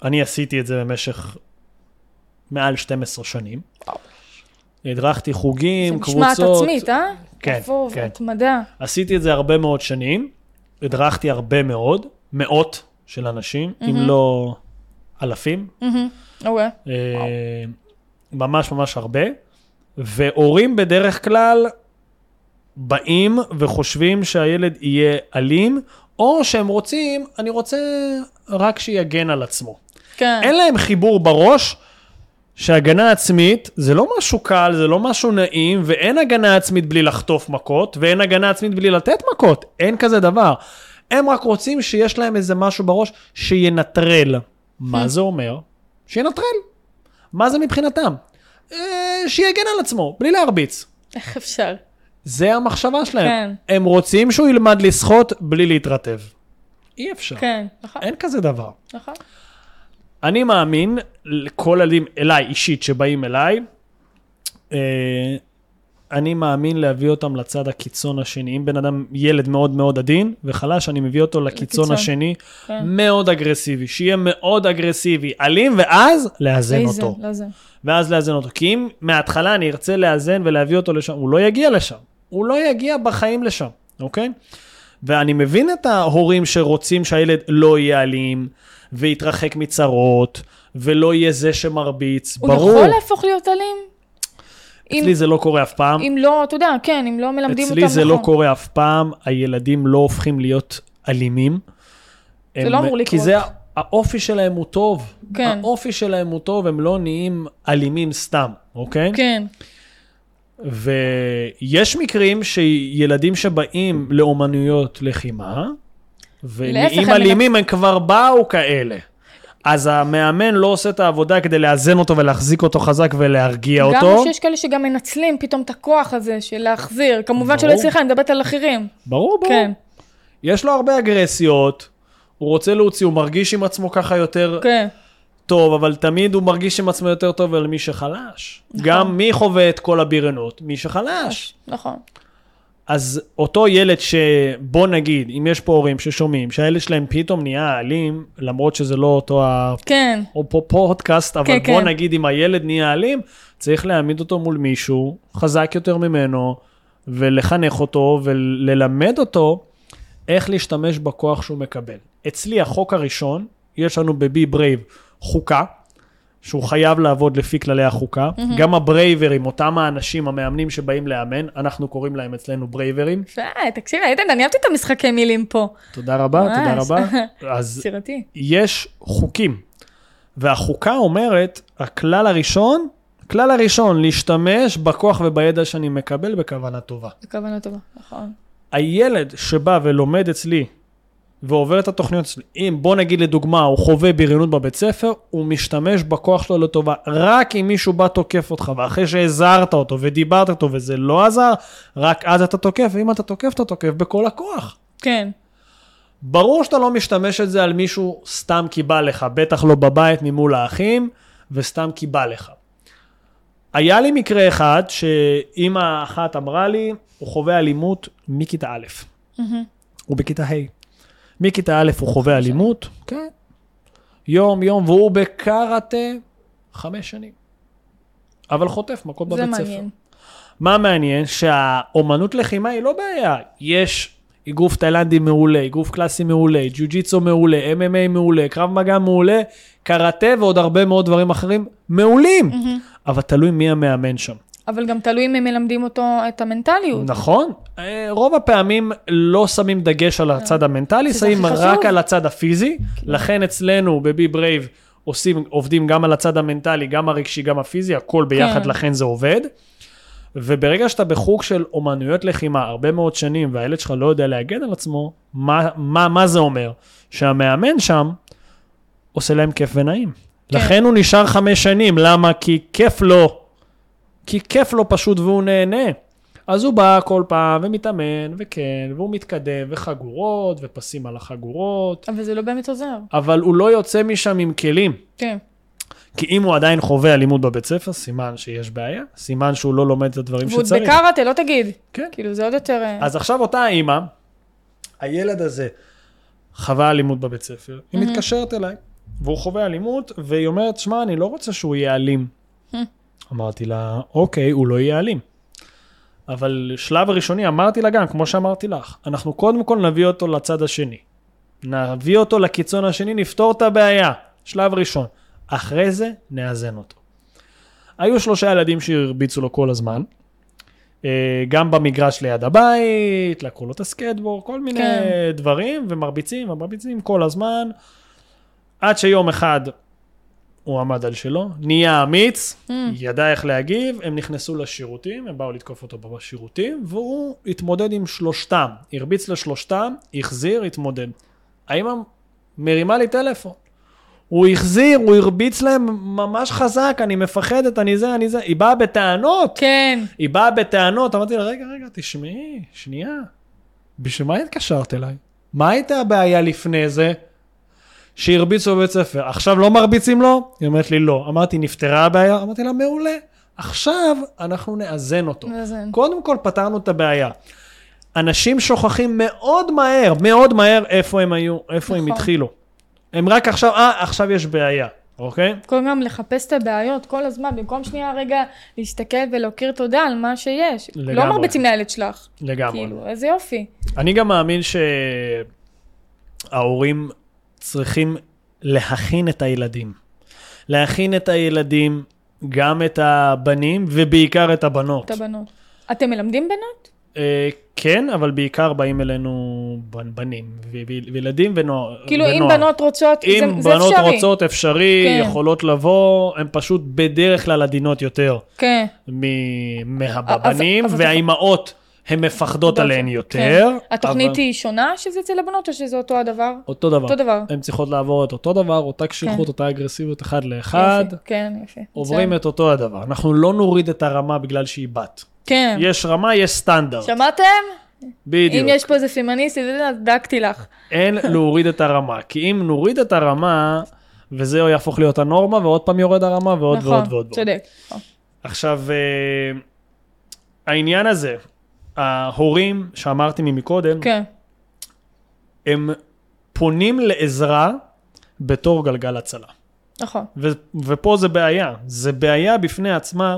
Speaker 2: אני עשיתי את זה במשך מעל 12 שנים. הדרכתי
Speaker 1: זה
Speaker 2: חוגים,
Speaker 1: משמעת
Speaker 2: קבוצות.
Speaker 1: עצמית, אה?
Speaker 2: כן,
Speaker 1: יפו,
Speaker 2: כן.
Speaker 1: והתמדה.
Speaker 2: עשיתי את זה הרבה מאוד שנים, הדרכתי הרבה מאוד, מאות של אנשים, אם לא אלפים.
Speaker 1: מהמם. אוקיי.
Speaker 2: אה, ממש ממש הרבה, והורים בדרך כלל באים וחושבים שהילד יהיה אלים, או שהם רוצים, אני רוצה רק שיגן על עצמו.
Speaker 1: כן.
Speaker 2: אין להם חיבור בראש שהגנה עצמית זה לא משהו קל, זה לא משהו נעים, ואין הגנה עצמית בלי לחטוף מכות, ואין הגנה עצמית בלי לתת מכות, אין כזה דבר. הם רק רוצים שיש להם איזה משהו בראש שינטרל. מה זה אומר? שינטרל. מה זה מבחינתם? אה, שיגן על עצמו, בלי להרביץ.
Speaker 1: איך אפשר?
Speaker 2: זה המחשבה שלהם.
Speaker 1: כן.
Speaker 2: הם רוצים שהוא ילמד לשחות בלי להתרטב. אי אפשר.
Speaker 1: כן, נכון,
Speaker 2: אין כזה דבר.
Speaker 1: נכון.
Speaker 2: אני מאמין לכל הילדים, אליי אישית, שבאים אליי, אה, אני מאמין להביא אותם לצד הקיצון השני. אם בן אדם, ילד מאוד מאוד עדין וחלש, אני מביא אותו לקיצון
Speaker 1: לקיצון.
Speaker 2: השני,
Speaker 1: כן.
Speaker 2: מאוד אגרסיבי, שיהיה מאוד אגרסיבי, אלים, ואז לאזן
Speaker 1: לאזן,
Speaker 2: אותו.
Speaker 1: לאזן.
Speaker 2: ואז לאזן אותו. כי אם מההתחלה אני ארצה לאזן ולהביא אותו לשם, הוא לא יגיע לשם. הוא לא יגיע בחיים לשם, אוקיי? ואני מבין את ההורים שרוצים שהילד לא יהיה אלים, ויתרחק מצרות, ולא יהיה זה שמרביץ,
Speaker 1: הוא
Speaker 2: ברור.
Speaker 1: יכול להפוך להיות אלים? אם-
Speaker 2: אצלי זה לא קורה אף פעם.
Speaker 1: אם לא, אתה יודע, כן, אם לא מלמדים אותם נכון.
Speaker 2: אצלי זה לא קורה אף פעם, הילדים לא הופכים להיות אלימים.
Speaker 1: זה
Speaker 2: הם-
Speaker 1: לא אמור
Speaker 2: כי
Speaker 1: לקרות.
Speaker 2: זה, האופי שלהם הוא טוב.
Speaker 1: כן.
Speaker 2: האופי שלהם הוא טוב, הם לא נהיים אלימים סתם, אוקיי?
Speaker 1: כן,
Speaker 2: ויש מקרים שילדים שבאים לאומנויות לחימה, ונהיים אלימים, הם כבר באו כאלה. אז המאמן לא עושה את העבודה כדי לאזן אותו ולהחזיק אותו חזק ולהרגיע
Speaker 1: גם
Speaker 2: אותו.
Speaker 1: שיש כאלה שגם מנצלים פתאום את הכוח הזה של להחזיר. כמובן שלא
Speaker 2: ברור.
Speaker 1: אצלך, אני מדברת על אחרים.
Speaker 2: ברור, ברור.
Speaker 1: כן,
Speaker 2: יש לו הרבה אגרסיות, הוא רוצה להוציא, הוא מרגיש עם עצמו ככה יותר
Speaker 1: כן,
Speaker 2: טוב, אבל תמיד הוא מרגיש עם עצמו יותר טוב על מי שחלש.
Speaker 1: נכון.
Speaker 2: גם מי חווה את כל הבריונות? מי שחלש.
Speaker 1: נכון.
Speaker 2: אז אותו ילד שבוא נגיד, אם יש פה הורים ששומעים שהילד שלהם פתאום נהיה אלים, למרות שזה לא אותו ה...
Speaker 1: כן,
Speaker 2: או פה פודקאסט, אבל
Speaker 1: כן,
Speaker 2: בוא
Speaker 1: כן.
Speaker 2: נגיד אם הילד נהיה אלים, צריך להעמיד אותו מול מישהו חזק יותר ממנו, ולחנך אותו וללמד אותו איך להשתמש בכוח שהוא מקבל. אצלי החוק הראשון, יש לנו ב-be brave חוקה, שהוא חייב לעבוד לפי כללי החוקה. גם הברייברים, אותם האנשים, המאמנים שבאים לאמן, אנחנו קוראים להם אצלנו ברייברים.
Speaker 1: יפה, תקשיב, איתן, אני אהבתי את המשחקי מילים פה.
Speaker 2: תודה רבה, תודה
Speaker 1: ממש.
Speaker 2: רבה. אז
Speaker 1: יצירתי.
Speaker 2: יש חוקים, והחוקה אומרת, הכלל הראשון, כלל הראשון, להשתמש בכוח ובידע שאני מקבל בכוונה טובה.
Speaker 1: זו כוונה טובה, נכון.
Speaker 2: הילד שבא ולומד אצלי ועובר את התוכניות אצלי, אם בוא נגיד לדוגמה, הוא חווה בריונות בבית ספר, הוא משתמש בכוח שלו לטובה. רק אם מישהו בא תוקף אותך, ואחרי שהזהרת אותו ודיברת איתו וזה לא עזר, רק אז אתה תוקף, ואם אתה תוקף, אתה תוקף בכל הכוח.
Speaker 1: כן,
Speaker 2: ברור שאתה לא משתמש את זה על מישהו סתם כי בא לך, בטח לא בבית ממול האחים, וסתם כי בא לך. היה לי מקרה אחד שאימא אחת אמרה לי, הוא חווה אלימות מכיתה א', הוא בכיתה ה'. מכיתה א' הוא חווה אלימות, כן. יום, יום, והוא בקראטה חמש שנים. אבל חוטף מכות
Speaker 1: זה
Speaker 2: בבית ספר.
Speaker 1: מעניין.
Speaker 2: מה מעניין? שהאומנות לחימה היא לא בעיה. יש אגרוף תאילנדי מעולה, אגרוף קלאסי מעולה, ג'ו-ג'יצו מעולה, MMA מעולה, קרב מגע מעולה, קראטה ועוד הרבה מאוד דברים אחרים מעולים. אבל תלוי מי המאמן שם.
Speaker 1: אבל גם תלוי אם הם מלמדים אותו את המנטליות.
Speaker 2: נכון. אה, רוב הפעמים לא שמים דגש על הצד המנטלי, שמים רק. על הצד הפיזי. לכן אצלנו ב Be Brave עושים, עובדים גם על הצד המנטלי, גם הרגשי, גם הפיזי, הכל ביחד,
Speaker 1: כן.
Speaker 2: לכן זה עובד. וברגע שאתה בחוג של אומנויות לחימה הרבה מאוד שנים, והילד שלך לא יודע להגן על עצמו, מה, מה, מה זה אומר? שהמאמן שם עושה להם כיף ונעים.
Speaker 1: כן.
Speaker 2: לכן הוא נשאר חמש שנים, למה? כי כיף לו. כי כיף לו פשוט והוא נהנה. אז הוא בא כל פעם ומתאמן, וכן, והוא מתקדם, וחגורות, ופסים על החגורות,
Speaker 1: אבל זה לא באמת עוזר.
Speaker 2: אבל הוא לא יוצא משם עם כלים.
Speaker 1: כן.
Speaker 2: כי אם הוא עדיין חווה אלימות בבית ספר, סימן שיש בעיה, סימן שהוא לא לומד את הדברים
Speaker 1: ועוד
Speaker 2: שצריך.
Speaker 1: בקראטה, לא תגיד.
Speaker 2: כן.
Speaker 1: כאילו, זה עוד יותר... אה,
Speaker 2: אז עכשיו אותה האימא, הילד הזה חווה אלימות בבית ספר, היא מתקשרת אליי, והוא חווה אלימות, והיא אומרת, שמע, אני לא רוצה שהוא יהיה אלים. אמרתי לה, אוקיי, הוא לא יהיה אלים. אבל שלב הראשוני אמרתי לה גם, כמו שאמרתי לך, אנחנו קודם כל נביא אותו לצד השני. נביא אותו לקיצון השני, נפתור את הבעיה. שלב ראשון. אחרי זה, נאזן אותו. היו שלושה ילדים שהרביצו לו כל הזמן. אה, גם במגרש ליד הבית, לקחו לו את הסקטבורד, כל מיני
Speaker 1: כן.
Speaker 2: דברים, ומרביצים ומרביצים כל הזמן. עד שיום אחד הוא עמד על שלו, נהיה אמיץ,
Speaker 1: Mm.
Speaker 2: ידע איך להגיב, הם נכנסו לשירותים, הם באו לתקוף אותו בשירותים, והוא התמודד עם שלושתם, הרביץ לשלושתם, החזיר, התמודד. האמא מרימה לי טלפון. הוא החזיר, הוא הרביץ להם ממש חזק, אני מפחדת, אני זה, אני זה. היא באה בטענות.
Speaker 1: כן.
Speaker 2: היא באה בטענות, אמרתי לה, רגע, רגע, תשמעי, שנייה. בשביל מה התקשרת אליי? מה הייתה הבעיה לפני זה? שהרביצו בבית ספר. עכשיו לא מרביצים לו? היא אומרת לי, לא. אמרתי, נפתרה הבעיה? אמרתי לה, מעולה. עכשיו אנחנו נאזן אותו.
Speaker 1: נאזן.
Speaker 2: קודם כל פתרנו את הבעיה. אנשים שוכחים מאוד מהר, מאוד מהר איפה הם היו, איפה הם
Speaker 1: נכון.
Speaker 2: התחילו. הם רק עכשיו, אה, עכשיו יש בעיה, אוקיי?
Speaker 1: כל גם לחפש את הבעיות כל הזמן, במקום שנייה רגע להסתכל ולהכיר תודה על מה שיש.
Speaker 2: לגמרי.
Speaker 1: לא מרביצים לילד שלך.
Speaker 2: לגמרי.
Speaker 1: כאילו, איזה יופי.
Speaker 2: אני גם מאמין שההורים צריכים להכין את הילדים. להכין את הילדים, גם את הבנים ובעיקר את הבנות.
Speaker 1: את הבנות. אתם מלמדים בנות?
Speaker 2: אה, כן, אבל בעיקר באים אלינו בנ- בנים, וילדים ונוער.
Speaker 1: כאילו, אם
Speaker 2: ונוער.
Speaker 1: בנות רוצות, זה,
Speaker 2: אם
Speaker 1: זה
Speaker 2: בנות
Speaker 1: אפשרי.
Speaker 2: רוצות, אפשרי,
Speaker 1: כן.
Speaker 2: יכולות לבוא, הן פשוט בדרך כלל עדינות יותר
Speaker 1: כן.
Speaker 2: מהבנים, והאימהות, הן מפחדות עליהן
Speaker 1: כן.
Speaker 2: יותר.
Speaker 1: התוכנית
Speaker 2: אבל-
Speaker 1: היא שונה שזה אצל הבנות, או שזה אותו הדבר?
Speaker 2: אותו דבר.
Speaker 1: אותו דבר.
Speaker 2: הן צריכות לעבור את אותו דבר, אותה קשיחות,
Speaker 1: כן.
Speaker 2: אותה אגרסיביות אחד לאחד.
Speaker 1: יופי, כן, יפה.
Speaker 2: עוברים
Speaker 1: מצוין.
Speaker 2: את אותו הדבר. אנחנו לא נוריד את הרמה בגלל שהיא בת.
Speaker 1: כן.
Speaker 2: יש רמה, יש סטנדרט.
Speaker 1: שמעתם?
Speaker 2: בדיוק.
Speaker 1: אם יש פה איזה פמיניסטית, דאגתי לך.
Speaker 2: אין להוריד את הרמה. כי אם נוריד את הרמה, וזה יהפוך להיות הנורמה, ועוד פעם יורד הרמה, ועוד
Speaker 1: נכון,
Speaker 2: ועוד ועוד.
Speaker 1: צודק.
Speaker 2: עכשיו, אה, העניין הזה, ההורים שאמרתי ממקודם,
Speaker 1: כן,
Speaker 2: הם פונים לעזרה בתור גלגל הצלה.
Speaker 1: נכון.
Speaker 2: ו- ופה זה בעיה. זה בעיה בפני עצמה.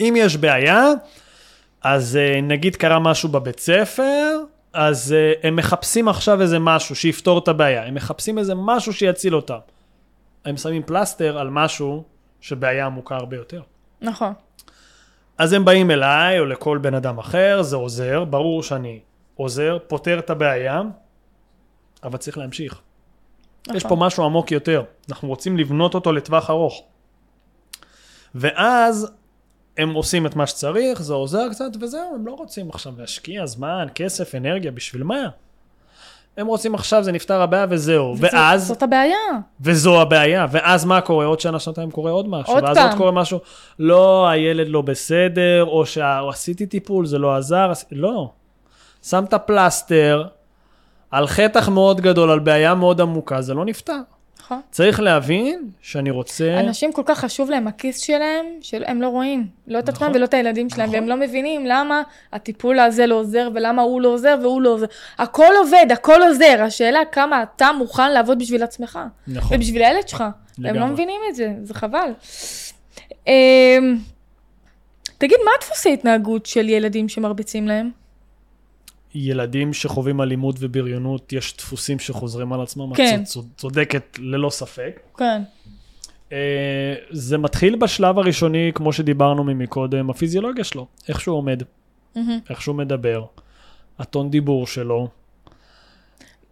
Speaker 2: אם יש בעיה, אז uh, נגיד קרה משהו בבית ספר, אז uh, הם מחפשים עכשיו איזה משהו שיפתור את הבעיה. הם מחפשים איזה משהו שיציל אותם. הם שמים פלסטר על משהו שבעיה עמוקה הרבה יותר.
Speaker 1: נכון.
Speaker 2: אז הם באים אליי או לכל בן אדם אחר, זה עוזר, ברור שאני עוזר, פותר את הבעיה, אבל צריך להמשיך.
Speaker 1: נכון.
Speaker 2: יש פה משהו עמוק יותר, אנחנו רוצים לבנות אותו לטווח ארוך. ואז הם עושים את מה שצריך, זה עוזר קצת וזהו, הם לא רוצים עכשיו להשקיע זמן, כסף, אנרגיה, בשביל מה? הם רוצים עכשיו, זה נפתר הבעיה וזהו.
Speaker 1: וזאת-
Speaker 2: ואז,
Speaker 1: זאת הבעיה.
Speaker 2: וזו הבעיה, ואז מה קורה? עוד שנה, שנתיים קורה עוד משהו.
Speaker 1: עוד
Speaker 2: ואז
Speaker 1: פעם.
Speaker 2: עוד קורה משהו, לא, הילד לא בסדר, או שעשיתי טיפול, זה לא עזר, עש... לא. שמת פלסטר על חטח מאוד גדול, על בעיה מאוד עמוקה, זה לא נפתר.
Speaker 1: נכון.
Speaker 2: צריך להבין שאני רוצה...
Speaker 1: אנשים כל כך חשוב להם הכיס שלהם, שהם לא רואים, לא את עצמם
Speaker 2: נכון.
Speaker 1: ולא את הילדים שלהם,
Speaker 2: נכון.
Speaker 1: והם לא מבינים למה הטיפול הזה לא עוזר, ולמה הוא לא עוזר והוא לא עוזר. הכל עובד, הכל עוזר, השאלה כמה אתה מוכן לעבוד בשביל עצמך,
Speaker 2: נכון.
Speaker 1: ובשביל הילד שלך. הם
Speaker 2: לגמרי.
Speaker 1: לא מבינים את זה, זה חבל. אמ, תגיד, מה דפוסי התנהגות של ילדים שמרביצים להם?
Speaker 2: ילדים שחווים אלימות ובריונות, יש דפוסים שחוזרים על עצמם.
Speaker 1: כן.
Speaker 2: את צוד- צודקת ללא ספק.
Speaker 1: כן.
Speaker 2: אה, זה מתחיל בשלב הראשוני, כמו שדיברנו ממקודם, הפיזיולוגיה שלו, איך שהוא עומד,
Speaker 1: מהמם.
Speaker 2: איך שהוא מדבר, הטון דיבור שלו.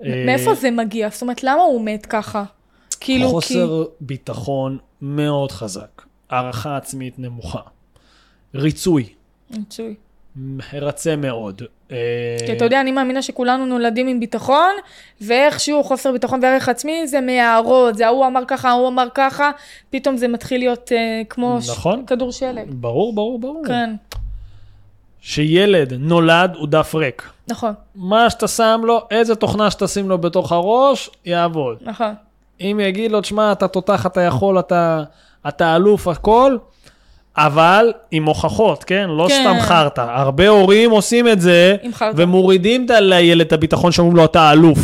Speaker 2: אה,
Speaker 1: מאיפה זה מגיע? זאת אומרת, למה הוא מת ככה? כאילו, כי...
Speaker 2: חוסר ביטחון מאוד חזק, הערכה עצמית נמוכה, ריצוי,
Speaker 1: מצוי.
Speaker 2: הרצה מאוד. אה,
Speaker 1: כי אתה יודע, אני מאמינה שכולנו נולדים עם ביטחון, ואיכשהו חוסר ביטחון וערך עצמי זה מהערות, זה ההוא אמר ככה, ההוא אמר ככה, פתאום זה מתחיל להיות אה, כמו ש-
Speaker 2: נכון.
Speaker 1: כדור שלג.
Speaker 2: ברור, ברור, ברור.
Speaker 1: כן,
Speaker 2: שילד נולד הוא דף ריק.
Speaker 1: נכון,
Speaker 2: מה שאתה שם לו, איזה תוכנה שתשים לו בתוך הראש, יעבוד.
Speaker 1: נכון.
Speaker 2: אם יגיד לו, תשמע, אתה תותח, אתה יכול, אתה, אתה אלוף, הכל, אבל עם הוכחות, כן? לא
Speaker 1: כן.
Speaker 2: סתם חרטא. הרבה הורים עושים את זה. ומורידים את ה- לילד את הביטחון שאומרים לו, אתה אלוף.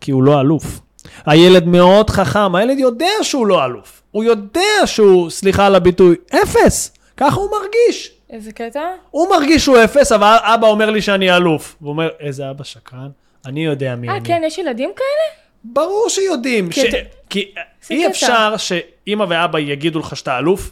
Speaker 2: כי הוא לא אלוף. הילד מאוד חכם, הילד יודע שהוא לא אלוף. הוא יודע שהוא, סליחה על הביטוי, אפס. ככה הוא מרגיש.
Speaker 1: איזה קטע?
Speaker 2: הוא מרגיש שהוא אפס, אבל אבא אומר לי שאני אלוף. הוא אומר, איזה אבא שקרן, אני יודע מי
Speaker 1: אה,
Speaker 2: אני.
Speaker 1: כן, יש ילדים כאלה?
Speaker 2: ברור שיודעים.
Speaker 1: כי
Speaker 2: ש...
Speaker 1: אתה-
Speaker 2: כי אי
Speaker 1: קטע.
Speaker 2: אפשר שאימא ואבא יגידו לך שאתה אלוף,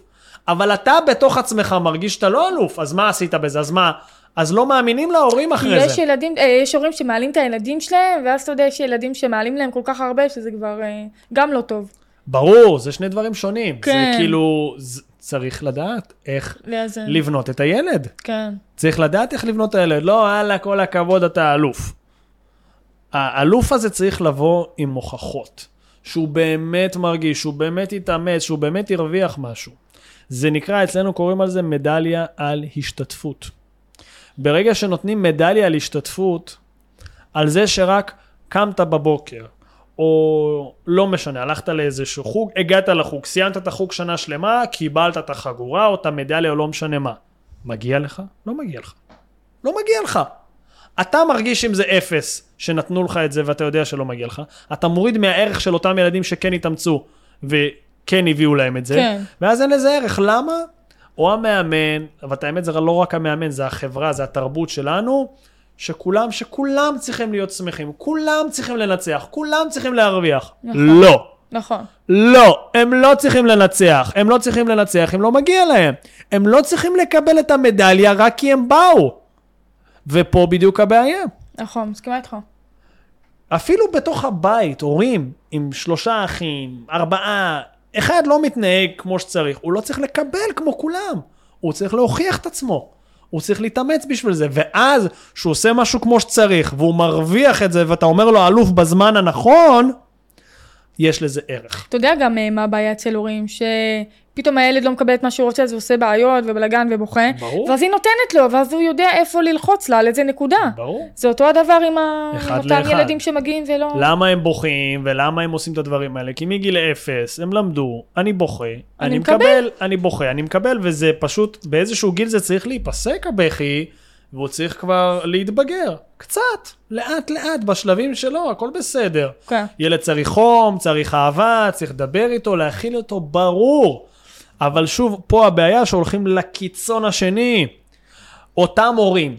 Speaker 2: אבל אתה בתוך עצמך מרגיש שאתה לא אלוף, אז מה עשית בזה? אז מה? אז לא מאמינים להורים אחרי
Speaker 1: יש
Speaker 2: זה.
Speaker 1: ילדים, אה, יש הורים שמעלים את הילדים שלהם, ואז אתה יודע, יש ילדים שמעלים להם כל כך הרבה, שזה כבר אה, גם לא טוב.
Speaker 2: ברור, זה שני דברים שונים.
Speaker 1: כן.
Speaker 2: זה כאילו, זה, צריך לדעת איך
Speaker 1: לאזן.
Speaker 2: לבנות את הילד.
Speaker 1: כן.
Speaker 2: צריך לדעת איך לבנות את הילד. לא, הלאה, כל הכבוד, אתה אלוף. האלוף הזה צריך לבוא עם הוכחות. שהוא באמת מרגיש, שהוא באמת יתאמץ, שהוא באמת הרוויח משהו. זה נקרא, אצלנו קוראים על זה מדליה על השתתפות. ברגע שנותנים מדליה על השתתפות, על זה שרק קמת בבוקר, או לא משנה, הלכת לאיזשהו חוג, הגעת לחוג, סיימת את החוג שנה שלמה, קיבלת את החגורה או את המדליה או לא משנה מה. מגיע לך? לא מגיע לך. לא מגיע לך. אתה מרגיש אם זה אפס, שנתנו לך את זה ואתה יודע שלא מגיע לך. אתה מוריד מהערך של אותם ילדים שכן התאמצו וכן הביאו להם את זה,
Speaker 1: כן.
Speaker 2: ואז אין לזה ערך. למה? או המאמן, אבל את האמת זה לא רק המאמן, זה החברה, זה התרבות שלנו, שכולם, שכולם צריכים להיות שמחים, כולם צריכים לנצח, כולם צריכים להרוויח.
Speaker 1: נכון.
Speaker 2: לא.
Speaker 1: נכון.
Speaker 2: לא, הם לא צריכים לנצח, הם לא צריכים לנצח, הם לא מגיע להם. הם לא צריכים לקבל את המדליה רק כי הם באו. ופה בדיוק הבעיה.
Speaker 1: נכון, מסכימה איתך.
Speaker 2: אפילו בתוך הבית, הורים עם שלושה אחים, ארבעה, אחד לא מתנהג כמו שצריך, הוא לא צריך לקבל כמו כולם. הוא צריך להוכיח את עצמו. הוא צריך להתאמץ בשביל זה, ואז שהוא עושה משהו כמו שצריך, והוא מרוויח את זה, ואתה אומר לו אלוף בזמן הנכון, יש לזה ערך.
Speaker 1: אתה יודע גם אה, מה הבעיה אצל הורים, שפתאום הילד לא מקבל את מה שהוא רוצה, אז הוא עושה בעיות ובלאגן ובוכה,
Speaker 2: ברור.
Speaker 1: ואז היא נותנת לו, ואז הוא יודע איפה ללחוץ לה, על איזה נקודה.
Speaker 2: ברור.
Speaker 1: זה אותו הדבר עם, ה... עם אותם
Speaker 2: לאחד.
Speaker 1: ילדים שמגיעים ולא...
Speaker 2: למה הם בוכים ולמה הם עושים את הדברים האלה? כי מגיל אפס הם למדו, אני בוכה, אני,
Speaker 1: מקבל.
Speaker 2: מקבל, אני בוכה, אני מקבל, וזה פשוט, באיזשהו גיל זה צריך להיפסק הבכי, והוא צריך כבר להתבגר. קצת, לאט לאט, בשלבים שלו, הכל בסדר.
Speaker 1: כן.
Speaker 2: ילד צריך חום, צריך אהבה, צריך לדבר איתו, להכיל אותו, ברור. אבל שוב, פה הבעיה שהולכים לקיצון השני. אותם הורים,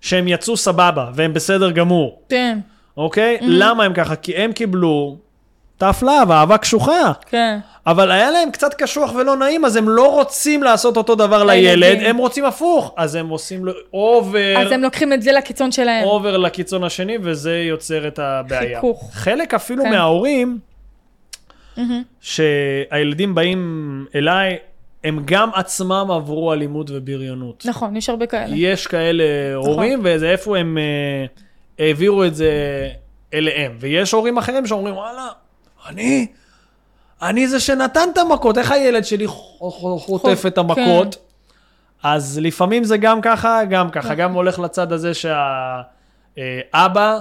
Speaker 2: שהם יצאו סבבה, והם בסדר גמור,
Speaker 1: כן,
Speaker 2: אוקיי? למה הם ככה? כי הם קיבלו tough love, אהבה קשוחה.
Speaker 1: כן.
Speaker 2: אבל היה להם קצת קשוח ולא נעים, אז הם לא רוצים לעשות אותו דבר. לילד, הם רוצים הפוך. אז הם עושים לו over,
Speaker 1: אז הם לוקחים את זה לקיצון שלהם.
Speaker 2: over לקיצון השני, וזה יוצר את הבעיה.
Speaker 1: חיכוך.
Speaker 2: חלק אפילו
Speaker 1: כן.
Speaker 2: מההורים, שהילדים באים אליי, הם גם עצמם עברו אלימות ובריונות.
Speaker 1: נכון, יש הרבה כאלה.
Speaker 2: יש כאלה הורים, וזה איפה הם אה, העבירו את זה אליהם. ויש הורים אחרים שאומרים, וואלה, אני, אני זה שנתן את המכות, איך הילד שלי חוטף את המכות? אז לפעמים זה גם ככה, גם ככה, גם הולך לצד הזה שהאבא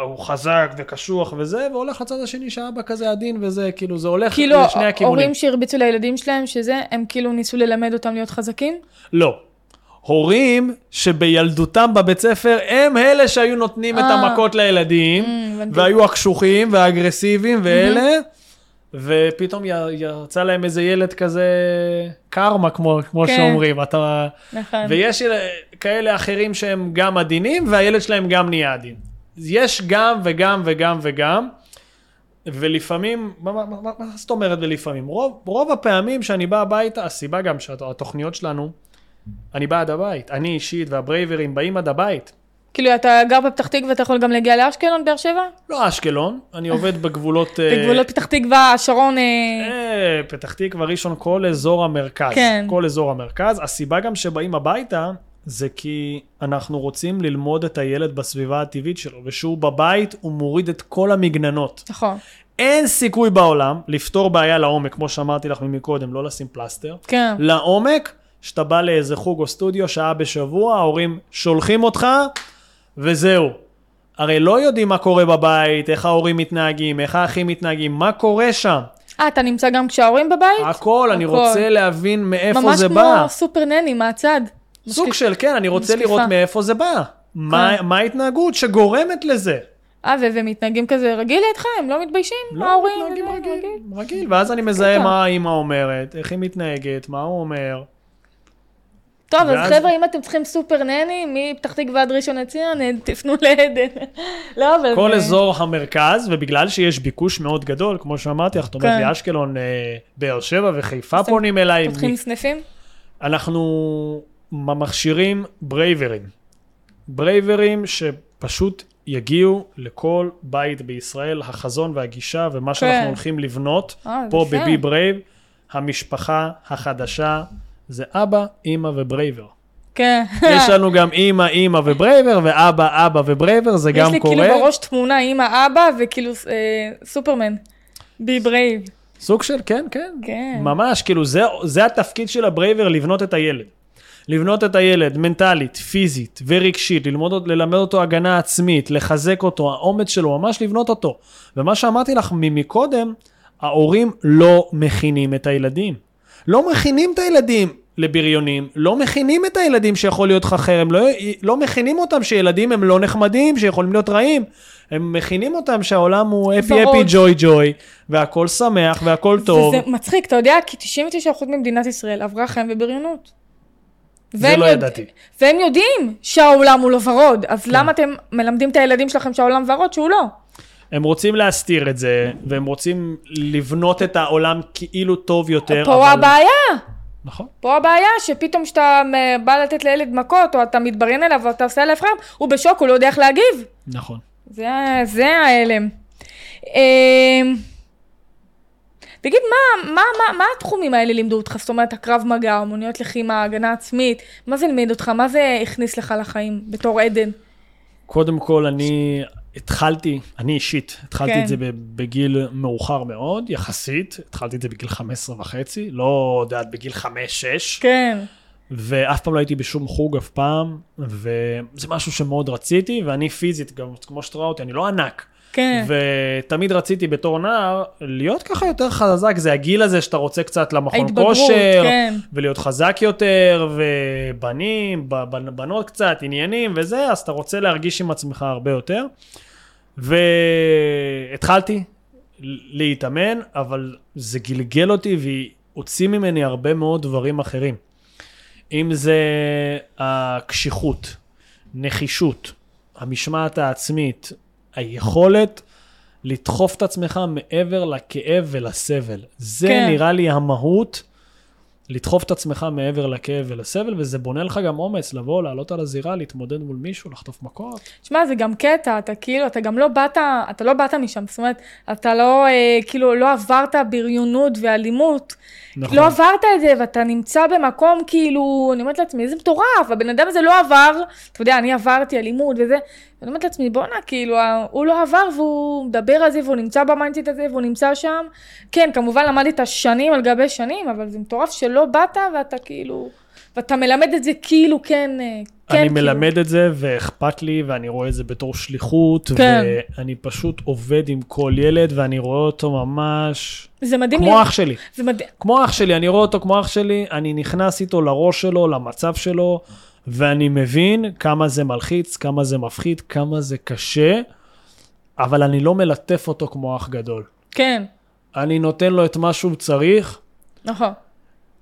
Speaker 2: הוא חזק וקשוח וזה, והולך לצד השני שהאבא כזה עדין וזה, כאילו זה הולך
Speaker 1: כאילו,
Speaker 2: לשני הכיוונים.
Speaker 1: הורים שהרביצו לילדים שלהם, שזה, הם כאילו ניסו ללמד אותם להיות חזקים?
Speaker 2: לא. הורים שבילדותם בבית ספר הם אלה שהיו נותנים את
Speaker 1: אה.
Speaker 2: המכות לילדים,
Speaker 1: הבנתי.
Speaker 2: והיו הקשוחים והאגרסיביים ואלה, ופתאום יצא להם איזה ילד כזה קרמה, כמו, כמו
Speaker 1: כן.
Speaker 2: שאומרים. אתה...
Speaker 1: נכון.
Speaker 2: ויש כאלה אחרים שהם גם עדינים, והילד שלהם גם נהיה עדין. יש גם וגם וגם וגם, ולפעמים, מה, מה, מה, מה זאת אומרת ולפעמים? רוב, רוב הפעמים שאני בא הביתה, הסיבה גם שהתוכניות שלנו, אני בא עד הבית. אני אישית והברייברים באים עד הבית.
Speaker 1: כאילו, אתה גר בפתח תקווה ואתה יכול גם להגיע לאשקלון, באר שבע?
Speaker 2: לא אשקלון, אני עובד בגבולות... אה,
Speaker 1: בגבולות פתח תקווה, השרון... אה,
Speaker 2: אה, פתח תקווה, ראשון, כל אזור המרכז.
Speaker 1: כן.
Speaker 2: כל אזור המרכז. הסיבה גם שבאים הביתה, זה כי אנחנו רוצים ללמוד את הילד בסביבה הטבעית שלו, ושהוא בבית, הוא מוריד את כל המגננות.
Speaker 1: נכון.
Speaker 2: אין סיכוי בעולם לפתור בעיה לעומק, כמו שאמרתי לך מקודם, לא לשים פלסטר.
Speaker 1: כן.
Speaker 2: לעומק, שאתה בא לאיזה חוג או סטודיו, שעה בשבוע, ההורים שולחים אותך, וזהו. הרי לא יודעים מה קורה בבית, איך ההורים מתנהגים, איך האחים מתנהגים, מה קורה שם.
Speaker 1: אה, אתה נמצא גם כשההורים בבית?
Speaker 2: הכל, אני
Speaker 1: הכל.
Speaker 2: רוצה להבין מאיפה
Speaker 1: ממש
Speaker 2: זה
Speaker 1: כמו
Speaker 2: בא.
Speaker 1: סופר נני מהצד.
Speaker 2: סוג של, כן, אני רוצה
Speaker 1: משקיפה.
Speaker 2: לראות מאיפה זה בא. מה
Speaker 1: כן.
Speaker 2: מה ההתנהגות שגורמת לזה?
Speaker 1: אה, ו- ומתנהגים כזה רגיל לידך? הם לא מתביישים?
Speaker 2: לא,
Speaker 1: ההורים?
Speaker 2: מתנהגים
Speaker 1: וזה,
Speaker 2: רגיל, רגיל, ואז אני מזהה. מה האמא אומרת, איך היא מתנהגת, מה הוא אומר.
Speaker 1: טוב, אז
Speaker 2: ואז-
Speaker 1: חבר'ה, אם אתם צריכים סופר נני, מפתח תקווה עד ראשון לציון, אה, תפנו לעדן. לא, אבל...
Speaker 2: כל
Speaker 1: זה-
Speaker 2: אזור המרכז, ובגלל שיש ביקוש מאוד גדול, כמו שאמרתי זאת אומרת
Speaker 1: כן.
Speaker 2: לי אשקלון, אה, באר שבע וחיפה פונים אליי,
Speaker 1: פותחים סניפים?
Speaker 2: אנחנו מכשירים ברייברים. Braver ים שפשוט יגיעו לכל בית בישראל, החזון והגישה ומה שאנחנו
Speaker 1: כן.
Speaker 2: הולכים לבנות
Speaker 1: אה,
Speaker 2: פה.
Speaker 1: ב
Speaker 2: Be Brave, המשפחה החדשה זה אבא, אימא ו Braver.
Speaker 1: כן.
Speaker 2: יש לנו גם אימא, אימא ו Braver, ואבא, אבא ו Braver, זה גם
Speaker 1: יש לי
Speaker 2: קורה.
Speaker 1: כאילו בראש תמונה עם האבא וכאילו אה, סופרמן. בי ברייב.
Speaker 2: סוג של, כן, כן.
Speaker 1: כן.
Speaker 2: ממש, כאילו, זה, זה התפקיד של ה Braver, לבנות את הילד. לבנות את הילד מנטלית, פיזית ורגשית, ללמוד, ללמד אותו הגנה עצמית, לחזק אותו, האומץ שלו, ממש לבנות אותו. ומה שאמרתי לך מקודם, ההורים לא מכינים את הילדים. לא מכינים את הילדים לבריונים, לא מכינים את הילדים שיכול להיות לך חרם, לא, לא מכינים אותם שילדים הם לא נחמדים, שיכולים להיות רעים. הם מכינים אותם שהעולם הוא אפי אפי. ג'וי ג'וי, והכל שמח והכל טוב.
Speaker 1: וזה מצחיק, אתה יודע, כי 99% ממדינת ישראל עברה חיים ובריונות.
Speaker 2: זה לא
Speaker 1: יודע-
Speaker 2: ידעתי.
Speaker 1: והם יודעים שהעולם הוא לא ורוד, אז למה אתם מלמדים את הילדים שלכם שהעולם ורוד שהוא לא?
Speaker 2: הם רוצים להסתיר את זה, והם רוצים לבנות את העולם כאילו טוב יותר,
Speaker 1: פה
Speaker 2: אבל...
Speaker 1: הבעיה,
Speaker 2: נכון.
Speaker 1: פה הבעיה שפתאום כשאתה אה, בא לתת לילד מכות, או אתה מתבריין אליו, או אתה עושה עליו חם, הוא בשוק, הוא לא יודע איך להגיב.
Speaker 2: נכון.
Speaker 1: זה, זה ההלם. אמ, תגיד, מה, מה, מה, מה התחומים האלה לימדו אותך? זאת אומרת, הקרב מגע, אמנויות לחימה, הגנה עצמית, מה זה לימד אותך? מה זה הכניס לך לחיים בתור עדן?
Speaker 2: קודם כל, אני התחלתי, אני אישית, התחלתי
Speaker 1: כן.
Speaker 2: את זה בגיל מאוחר מאוד, יחסית, התחלתי את זה בגיל 15 וחצי, לא יודעת, בגיל 5-6,
Speaker 1: כן.
Speaker 2: ואף פעם לא הייתי בשום חוג אף פעם, וזה משהו שמאוד רציתי, ואני פיזית, גם כמו שאתה רואה אותי, אני לא ענק.
Speaker 1: כן.
Speaker 2: ותמיד רציתי בתור נער להיות ככה יותר חזק, זה הגיל הזה שאתה רוצה קצת למכון
Speaker 1: ההתבגרות,
Speaker 2: כושר,
Speaker 1: כן.
Speaker 2: ולהיות חזק יותר, ובנים, בנות קצת, עניינים וזה, אז אתה רוצה להרגיש עם עצמך הרבה יותר. והתחלתי להתאמן, אבל זה גלגל אותי והוציא ממני הרבה מאוד דברים אחרים. אם זה הקשיחות, נחישות, המשמעת העצמית, היכולת לדחוף את עצמך מעבר לכאב ולסבל. זה
Speaker 1: כן.
Speaker 2: נראה לי המהות, לדחוף את עצמך מעבר לכאב ולסבל, וזה בונה לך גם אומץ לבוא, לעלות על הזירה, להתמודד מול מישהו, לחטוף מכות.
Speaker 1: שמע, זה גם קטע, אתה כאילו, אתה גם לא באת, אתה לא באת משם, זאת אומרת, אתה לא, אה, כאילו, לא עברת בריונות ואלימות.
Speaker 2: נכון.
Speaker 1: לא עברת את זה, ואתה נמצא במקום כאילו, אני אומרת לעצמי, איזה מטורף, הבן אדם הזה לא עבר, אתה יודע, אני עברתי אלימות וזה, ואני אומרת לעצמי, בואנה, כאילו, הוא לא עבר והוא מדבר על זה והוא נמצא ב mindset הזה והוא נמצא שם. כן, כמובן למדת שנים על גבי שנים, אבל זה מטורף שלא באת ואתה כאילו, ואתה מלמד את זה כאילו כן, אה, כן,
Speaker 2: אני
Speaker 1: כאילו.
Speaker 2: מלמד את זה ואכפת לי ואני רואה את זה בתור שליחות,
Speaker 1: כן.
Speaker 2: ואני פשוט עובד עם כל ילד ואני רואה אותו ממש
Speaker 1: זה מדהים
Speaker 2: כמו אח שלי.
Speaker 1: זה מדהים.
Speaker 2: כמו אח שלי, אני רואה אותו כמו אח שלי, אני נכנס איתו לראש שלו, למצב שלו, ואני מבין כמה זה מלחיץ, כמה זה מפחיד, כמה זה קשה, אבל אני לא מלטף אותו כמו אח גדול.
Speaker 1: כן,
Speaker 2: אני נותן לו את מה שהוא צריך.
Speaker 1: נכון.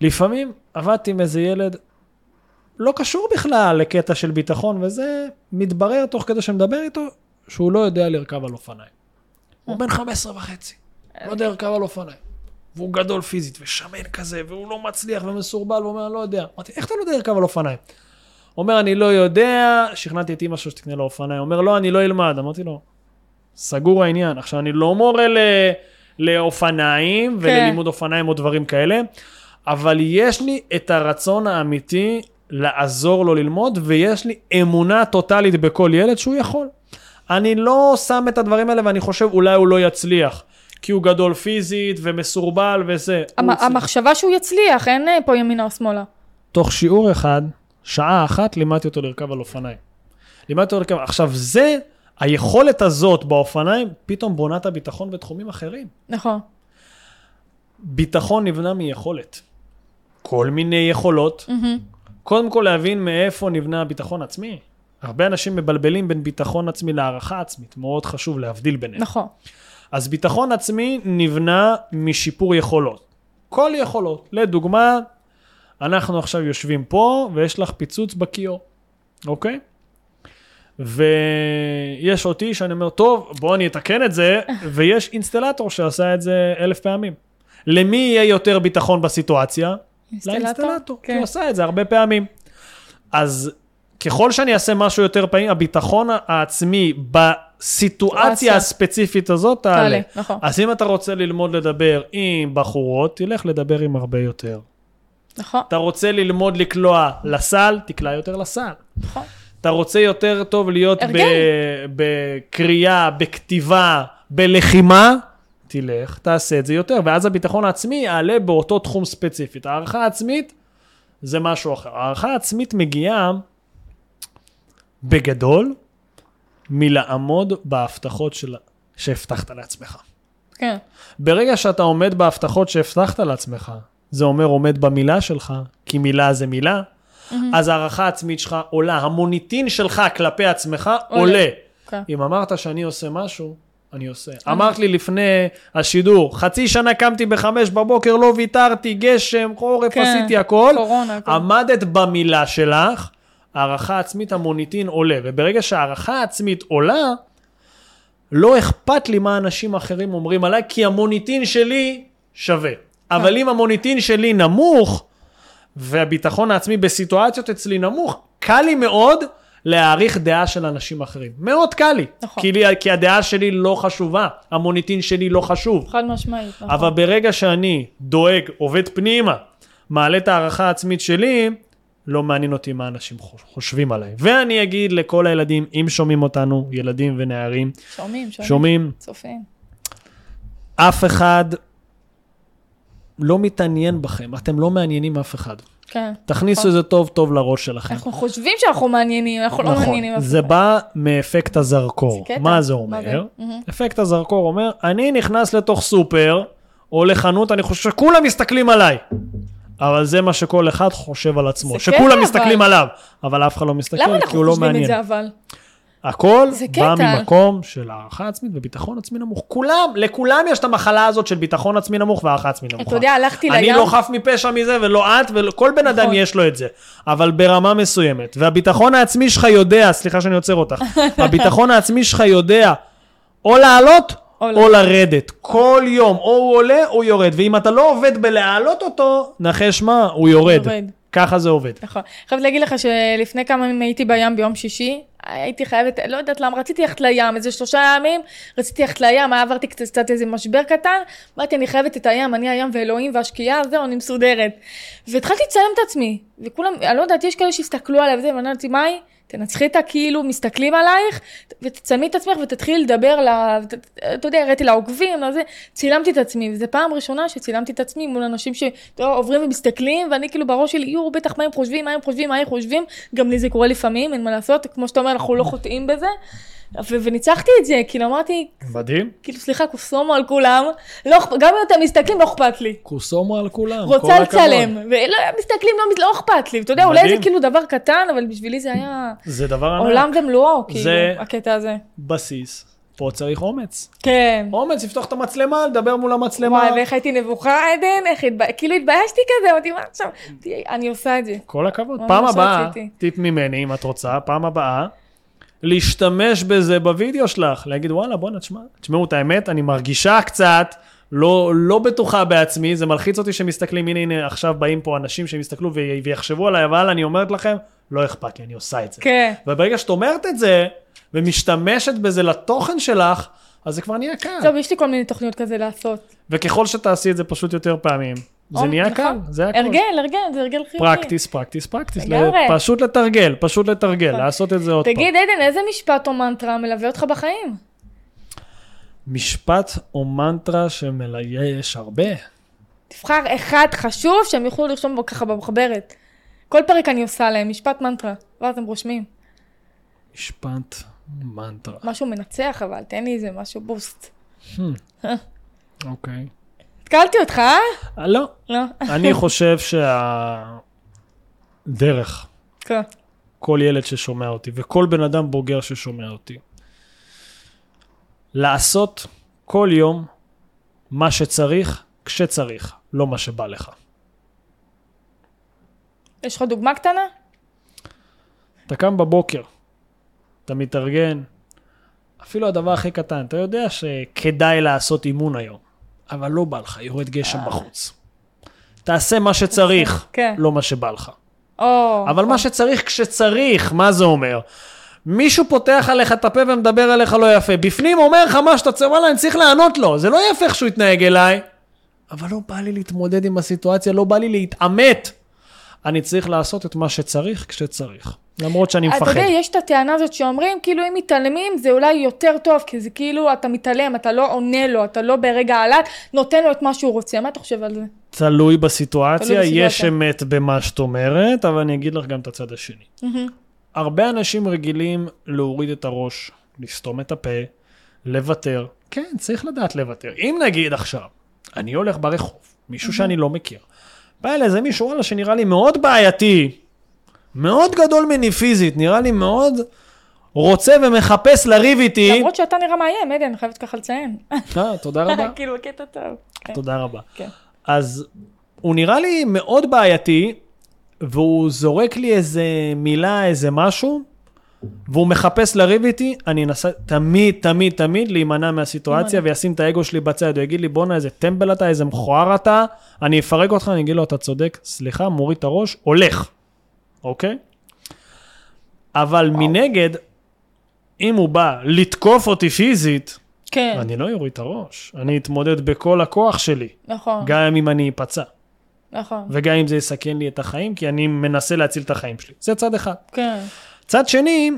Speaker 2: לפעמים עבדתי עם איזה ילד, לא קשור בכלל לקטע של ביטחון, וזה מתברר תוך כדי שמדבר איתו, שהוא לא יודע לרכב על אופניים. הוא בן 15 וחצי, לא יודע לרכב על אופניים. והוא גדול פיזית ושמן כזה, והוא לא מצליח ומסורבל, והוא אומר, אני לא יודע. אמרתי, איך אתה לא יודע לרכב על אופניים? אומר, אני לא יודע, שכנעתי את אמא שלו שתקנה לו אופניים. אומר, לא, אני לא אלמד. אמרתי לו, סגור העניין. עכשיו, אני לא מורה ל... לאופניים וללימוד אופניים או דברים כאלה, אבל יש לי את הרצון האמיתי לעזור לו ללמוד, ויש לי אמונה טוטאלית בכל ילד שהוא יכול. אני לא שם את הדברים האלה ואני חושב אולי הוא לא יצליח, כי הוא גדול פיזית ומסורבל וזה.
Speaker 1: המ-. המחשבה שהוא יצליח, אין אה, פה ימינה או שמאלה.
Speaker 2: תוך שיעור אחד, שעה אחת, לימדתי אותו לרכב על אופניים. לימדתי אותו לרכב, עכשיו זה, היכולת הזאת באופניים, פתאום בונה את הביטחון בתחומים אחרים.
Speaker 1: נכון.
Speaker 2: ביטחון נבנה מיכולת. כל מיני יכולות. קודם כל להבין מאיפה נבנה הביטחון עצמי. הרבה אנשים מבלבלים בין ביטחון עצמי להערכה עצמית, מאוד חשוב להבדיל ביניהם.
Speaker 1: נכון.
Speaker 2: אז ביטחון עצמי נבנה משיפור יכולות. כל יכולות. לדוגמה, אנחנו עכשיו יושבים פה ויש לך פיצוץ בכיור, אוקיי? ויש אותי שאני אומר, טוב, בוא אני אתקן את זה, ויש אינסטלטור שעשה את זה אלף פעמים. למי יהיה יותר ביטחון בסיטואציה?
Speaker 1: אינסטלטור?
Speaker 2: לאינסטלטור, כי
Speaker 1: כן.
Speaker 2: הוא עשה את זה הרבה פעמים. אז ככל שאני אעשה משהו יותר פעמים, הביטחון העצמי בסיטואציה
Speaker 1: סיטואציה.
Speaker 2: הספציפית הזאת תעלה.
Speaker 1: תעלה, נכון.
Speaker 2: אז אם אתה רוצה ללמוד לדבר עם בחורות, תלך לדבר עם הרבה יותר.
Speaker 1: נכון.
Speaker 2: אתה רוצה ללמוד לקלוע לסל, תקלע יותר לסל.
Speaker 1: נכון.
Speaker 2: אתה רוצה יותר טוב להיות ב-. בקריאה, בכתיבה, בלחימה, תלך, תעשה את זה יותר, ואז הביטחון העצמי יעלה באותו תחום ספציפית. הערכה עצמית זה משהו אחר. הערכה עצמית מגיעה בגדול מלעמוד בהבטחות של... שהבטחת לעצמך.
Speaker 1: כן.
Speaker 2: ברגע שאתה עומד בהבטחות שהבטחת לעצמך, זה אומר עומד במילה שלך, כי מילה זה מילה, אז הערכה העצמית שלך עולה, המוניטין שלך כלפי עצמך
Speaker 1: עולה.
Speaker 2: עולה.
Speaker 1: כן.
Speaker 2: אם אמרת שאני עושה משהו, אני עושה. אמרת לי לפני השידור, חצי שנה קמתי בחמש בבוקר, לא ויתרתי, גשם, חורף,
Speaker 1: כן,
Speaker 2: עשיתי הכל.
Speaker 1: קורונה, הכל.
Speaker 2: עמדת במילה שלך, הערכה עצמית, המוניטין עולה. וברגע שהערכה עצמית עולה, לא אכפת לי מה אנשים אחרים אומרים עליי, כי המוניטין שלי שווה. אבל אם המוניטין שלי נמוך, והביטחון העצמי בסיטואציות אצלי נמוך, קל לי מאוד להעריך דעה של אנשים אחרים. מאוד קל לי.
Speaker 1: נכון.
Speaker 2: כי, לי, כי הדעה שלי לא חשובה, המוניטין שלי לא חשוב.
Speaker 1: חד משמעית. נכון.
Speaker 2: אבל ברגע שאני דואג, עובד פנימה, מעלה את הערכה העצמית שלי, לא מעניין אותי מה אנשים חוש- חושבים עליי. ואני אגיד לכל הילדים, אם שומעים אותנו, ילדים ונערים,
Speaker 1: שומעים, שומעים.
Speaker 2: שומעים,
Speaker 1: צופים.
Speaker 2: אף אחד לא מתעניין בכם, אתם לא מעניינים אף אחד.
Speaker 1: כן.
Speaker 2: תכניסו
Speaker 1: נכון.
Speaker 2: את זה טוב טוב לראש שלכם.
Speaker 1: אנחנו חושבים שאנחנו מעניינים, אנחנו לא מעניינים. אף
Speaker 2: נכון, זה
Speaker 1: אחד.
Speaker 2: בא מאפקט הזרקור.
Speaker 1: זה.
Speaker 2: מה זה
Speaker 1: מה
Speaker 2: אומר?
Speaker 1: זה? מהמם.
Speaker 2: אפקט הזרקור אומר, אני נכנס לתוך סופר או לחנות, אני חושב שכולם מסתכלים עליי. אבל זה מה שכל אחד חושב על עצמו, שכולם
Speaker 1: קטע,
Speaker 2: מסתכלים
Speaker 1: אבל.
Speaker 2: עליו, אבל אף אחד לא מסתכל,
Speaker 1: למה
Speaker 2: כי
Speaker 1: אנחנו
Speaker 2: הוא לא
Speaker 1: חושבים את
Speaker 2: מעניין.
Speaker 1: זה אבל?
Speaker 2: הכל בא
Speaker 1: קטע.
Speaker 2: ממקום של הערכה עצמית וביטחון עצמי נמוך. כולם, לכולם יש את המחלה הזאת של ביטחון עצמי נמוך והערכה עצמי נמוכה.
Speaker 1: אתה יודע, הלכתי
Speaker 2: אני
Speaker 1: לים.
Speaker 2: לא חף מפשע מזה ולא את וכל בן אדם
Speaker 1: נכון.
Speaker 2: יש לו את זה, אבל ברמה מסוימת. והביטחון העצמי שלך יודע, סליחה שאני עוצר אותך, הביטחון העצמי שלך יודע או לעלות
Speaker 1: או
Speaker 2: או לרדת. כל יום, או הוא עולה או יורד. ואם אתה לא עובד בלהעלות אותו, נחש מה, הוא יורד.
Speaker 1: יורד.
Speaker 2: ככה זה עובד.
Speaker 1: נכון. חייבת להגיד לך שלפני כמה ימים הייתי בים ביום שישי, הייתי חייבת, לא יודעת למה, רציתי ללכת לים, איזה שלושה ימים, רציתי ללכת לים, עברתי קצת, קצת איזה משבר קטן, אמרתי, אני חייבת את הים, אני הים ואלוהים והשקיעה, זהו, אני מסודרת. והתחלתי לצלם את עצמי, וכולם, אני לא יודעת, יש כאלה שהסתכלו עליי וזה, ואני אמרתי, מאי, תנצחי את הכאילו מסתכלים עלייך, ותצלמי את עצמך ותתחילי לדבר, ל... אתה יודע, הראיתי לעוקבים, לזה, צילמתי את עצמי, וזו פעם ראשונה שצילמתי את עצמי מול אנשים שעוברים ומסתכלים, ואני כאילו בראש שלי, יואו, בטח מה הם חושבים, מה הם חושבים, מה הם חושבים, גם לי זה קורה לפעמים, אין מה לעשות, כמו שאתה אומר, אנחנו לא חוטאים בזה. ו- וניצחתי את זה, כאילו אמרתי,
Speaker 2: מדהים.
Speaker 1: כאילו סליחה, קוסומו על כולם, לא, גם אם אתם מסתכלים, לא אכפת לי.
Speaker 2: קוסומו על כולם,
Speaker 1: רוצה. לצלם, ולא מסתכלים, לא, לא אכפת לי, אתה יודע, אולי
Speaker 2: מדהים.
Speaker 1: זה כאילו דבר קטן, אבל בשבילי זה היה
Speaker 2: זה דבר ענק.
Speaker 1: עולם ומלואו, כאילו,
Speaker 2: זה-
Speaker 1: הקטע הזה.
Speaker 2: בסיס. פה צריך אומץ.
Speaker 1: כן.
Speaker 2: אומץ, לפתוח את המצלמה, לדבר מול המצלמה.
Speaker 1: וואי, ואיך הייתי נבוכה, עדן, איך התב... כאילו התביישתי כזה, אמרתי, מה עכשיו? אני עושה את זה.
Speaker 2: כל הכבוד. פעם הבאה,
Speaker 1: רציתי.
Speaker 2: טיפ ממני, אם את רוצה, פעם הבאה, להשתמש בזה בווידאו שלך, להגיד, וואלה, בואנה, תשמע, תשמעו את האמת, אני מרגישה קצת לא, לא בטוחה בעצמי, זה מלחיץ אותי שמסתכלים, הנה, הנה, עכשיו באים פה אנשים שהם יסתכלו ו- ויחשבו עליי, אבל אני אומרת לכם, לא אכפת לי, אני עושה את זה.
Speaker 1: כן.
Speaker 2: וברגע שאת אומרת את זה, ומשתמשת בזה לתוכן שלך, אז זה כבר נהיה קל.
Speaker 1: טוב, יש לי כל מיני תוכניות כזה לעשות.
Speaker 2: וככל שתעשי את זה פשוט יותר פעמים, זה נהיה
Speaker 1: נכון.
Speaker 2: קל, זה הכל.
Speaker 1: הרגל, הרגל, זה הרגל חיובי.
Speaker 2: פרקטיס, פרקטיס, פרקטיס.
Speaker 1: לגמרי.
Speaker 2: ל- פשוט לתרגל, פשוט לתרגל,
Speaker 1: נכון.
Speaker 2: לעשות את זה עוד פעם.
Speaker 1: תגיד, עדן, איזה משפט או מנטרה מלווה אותך בחיים?
Speaker 2: משפט או מנטרה שמלווה יש הרבה.
Speaker 1: תבחר אחד חשוב שהם יוכלו לרשום בו ככה במחברת. כל פרק אני עושה להם, משפט מנטרה, ואז הם רושמים.
Speaker 2: משפט, מנטרה.
Speaker 1: משהו מנצח אבל, תן לי איזה משהו boost.
Speaker 2: אוקיי.
Speaker 1: התקלתי אותך, אה?
Speaker 2: אה, לא,
Speaker 1: לא.
Speaker 2: אני חושב שהדרך,
Speaker 1: כן.
Speaker 2: כל ילד ששומע אותי, וכל בן אדם בוגר ששומע אותי, לעשות כל יום מה שצריך, כשצריך, לא מה שבא לך.
Speaker 1: יש לך דוגמה קטנה?
Speaker 2: אתה קם בבוקר, אתה מתארגן, אפילו הדבר הכי קטן, אתה יודע שכדאי לעשות אימון היום, אבל לא בא לך, יורד גשם בחוץ. תעשה מה שצריך,
Speaker 1: כן.
Speaker 2: לא מה שבא לך. אבל מה שצריך כשצריך, מה זה אומר? מישהו פותח עליך את הפה ומדבר עליך לא יפה, בפנים אומר לך מה שאתה צריך, וואלה, אני צריך לענות לו, זה לא יפה איך שהוא יתנהג אליי, אבל לא בא לי להתמודד עם הסיטואציה, לא בא לי להתעמת. אני צריך לעשות את מה שצריך כשצריך, למרות שאני
Speaker 1: אתה
Speaker 2: מפחד.
Speaker 1: יודע, יש את הטענה הזאת שאומרים, כאילו אם מתעלמים זה אולי יותר טוב, כי זה כאילו אתה מתעלם, אתה לא עונה לו, אתה לא ברגע העלת, נותן לו את מה שהוא רוצה. מה אתה חושב על זה?
Speaker 2: תלוי בסיטואציה,
Speaker 1: תלוי בסיטואציה.
Speaker 2: יש אמת במה שאת אומרת, אבל אני אגיד לך גם את הצד השני. הרבה אנשים רגילים להוריד את הראש, לסתום את הפה, לוותר. כן, צריך לדעת לוותר. אם נגיד עכשיו, אני הולך ברחוב, מישהו שאני לא מכיר, בא אליי איזה מישהו, וואלה, שנראה לי מאוד בעייתי, מאוד גדול ממני פיזית, נראה לי מאוד רוצה ומחפש לריב איתי.
Speaker 1: למרות שאתה נראה מאיים, עדן, אני חייבת ככה לציין.
Speaker 2: אה, תודה רבה.
Speaker 1: כאילו, קטע טוב. כן.
Speaker 2: תודה רבה.
Speaker 1: כן.
Speaker 2: אז הוא נראה לי מאוד בעייתי, והוא זורק לי איזה מילה, איזה משהו, והוא מחפש לריב איתי, אני אנסה תמיד, תמיד, תמיד להימנע מהסיטואציה וישים את האגו שלי בצד, הוא יגיד לי, בואנה, איזה טמבל אתה, איזה מכוער אתה, אני אפרק אותך, אני אגיד לו, אתה צודק, סליחה, מוריד את הראש, הולך, אוקיי? אבל מנגד, אם הוא בא לתקוף אותי פיזית,
Speaker 1: כן,
Speaker 2: אני לא אוריד את הראש, אני אתמודד בכל הכוח שלי.
Speaker 1: נכון,
Speaker 2: גם אם אני אפצע,
Speaker 1: נכון,
Speaker 2: וגם אם זה יסכן לי את החיים, כי אני מנסה להציל את החיים שלי. זה צד אחד.
Speaker 1: כן,
Speaker 2: צד שני,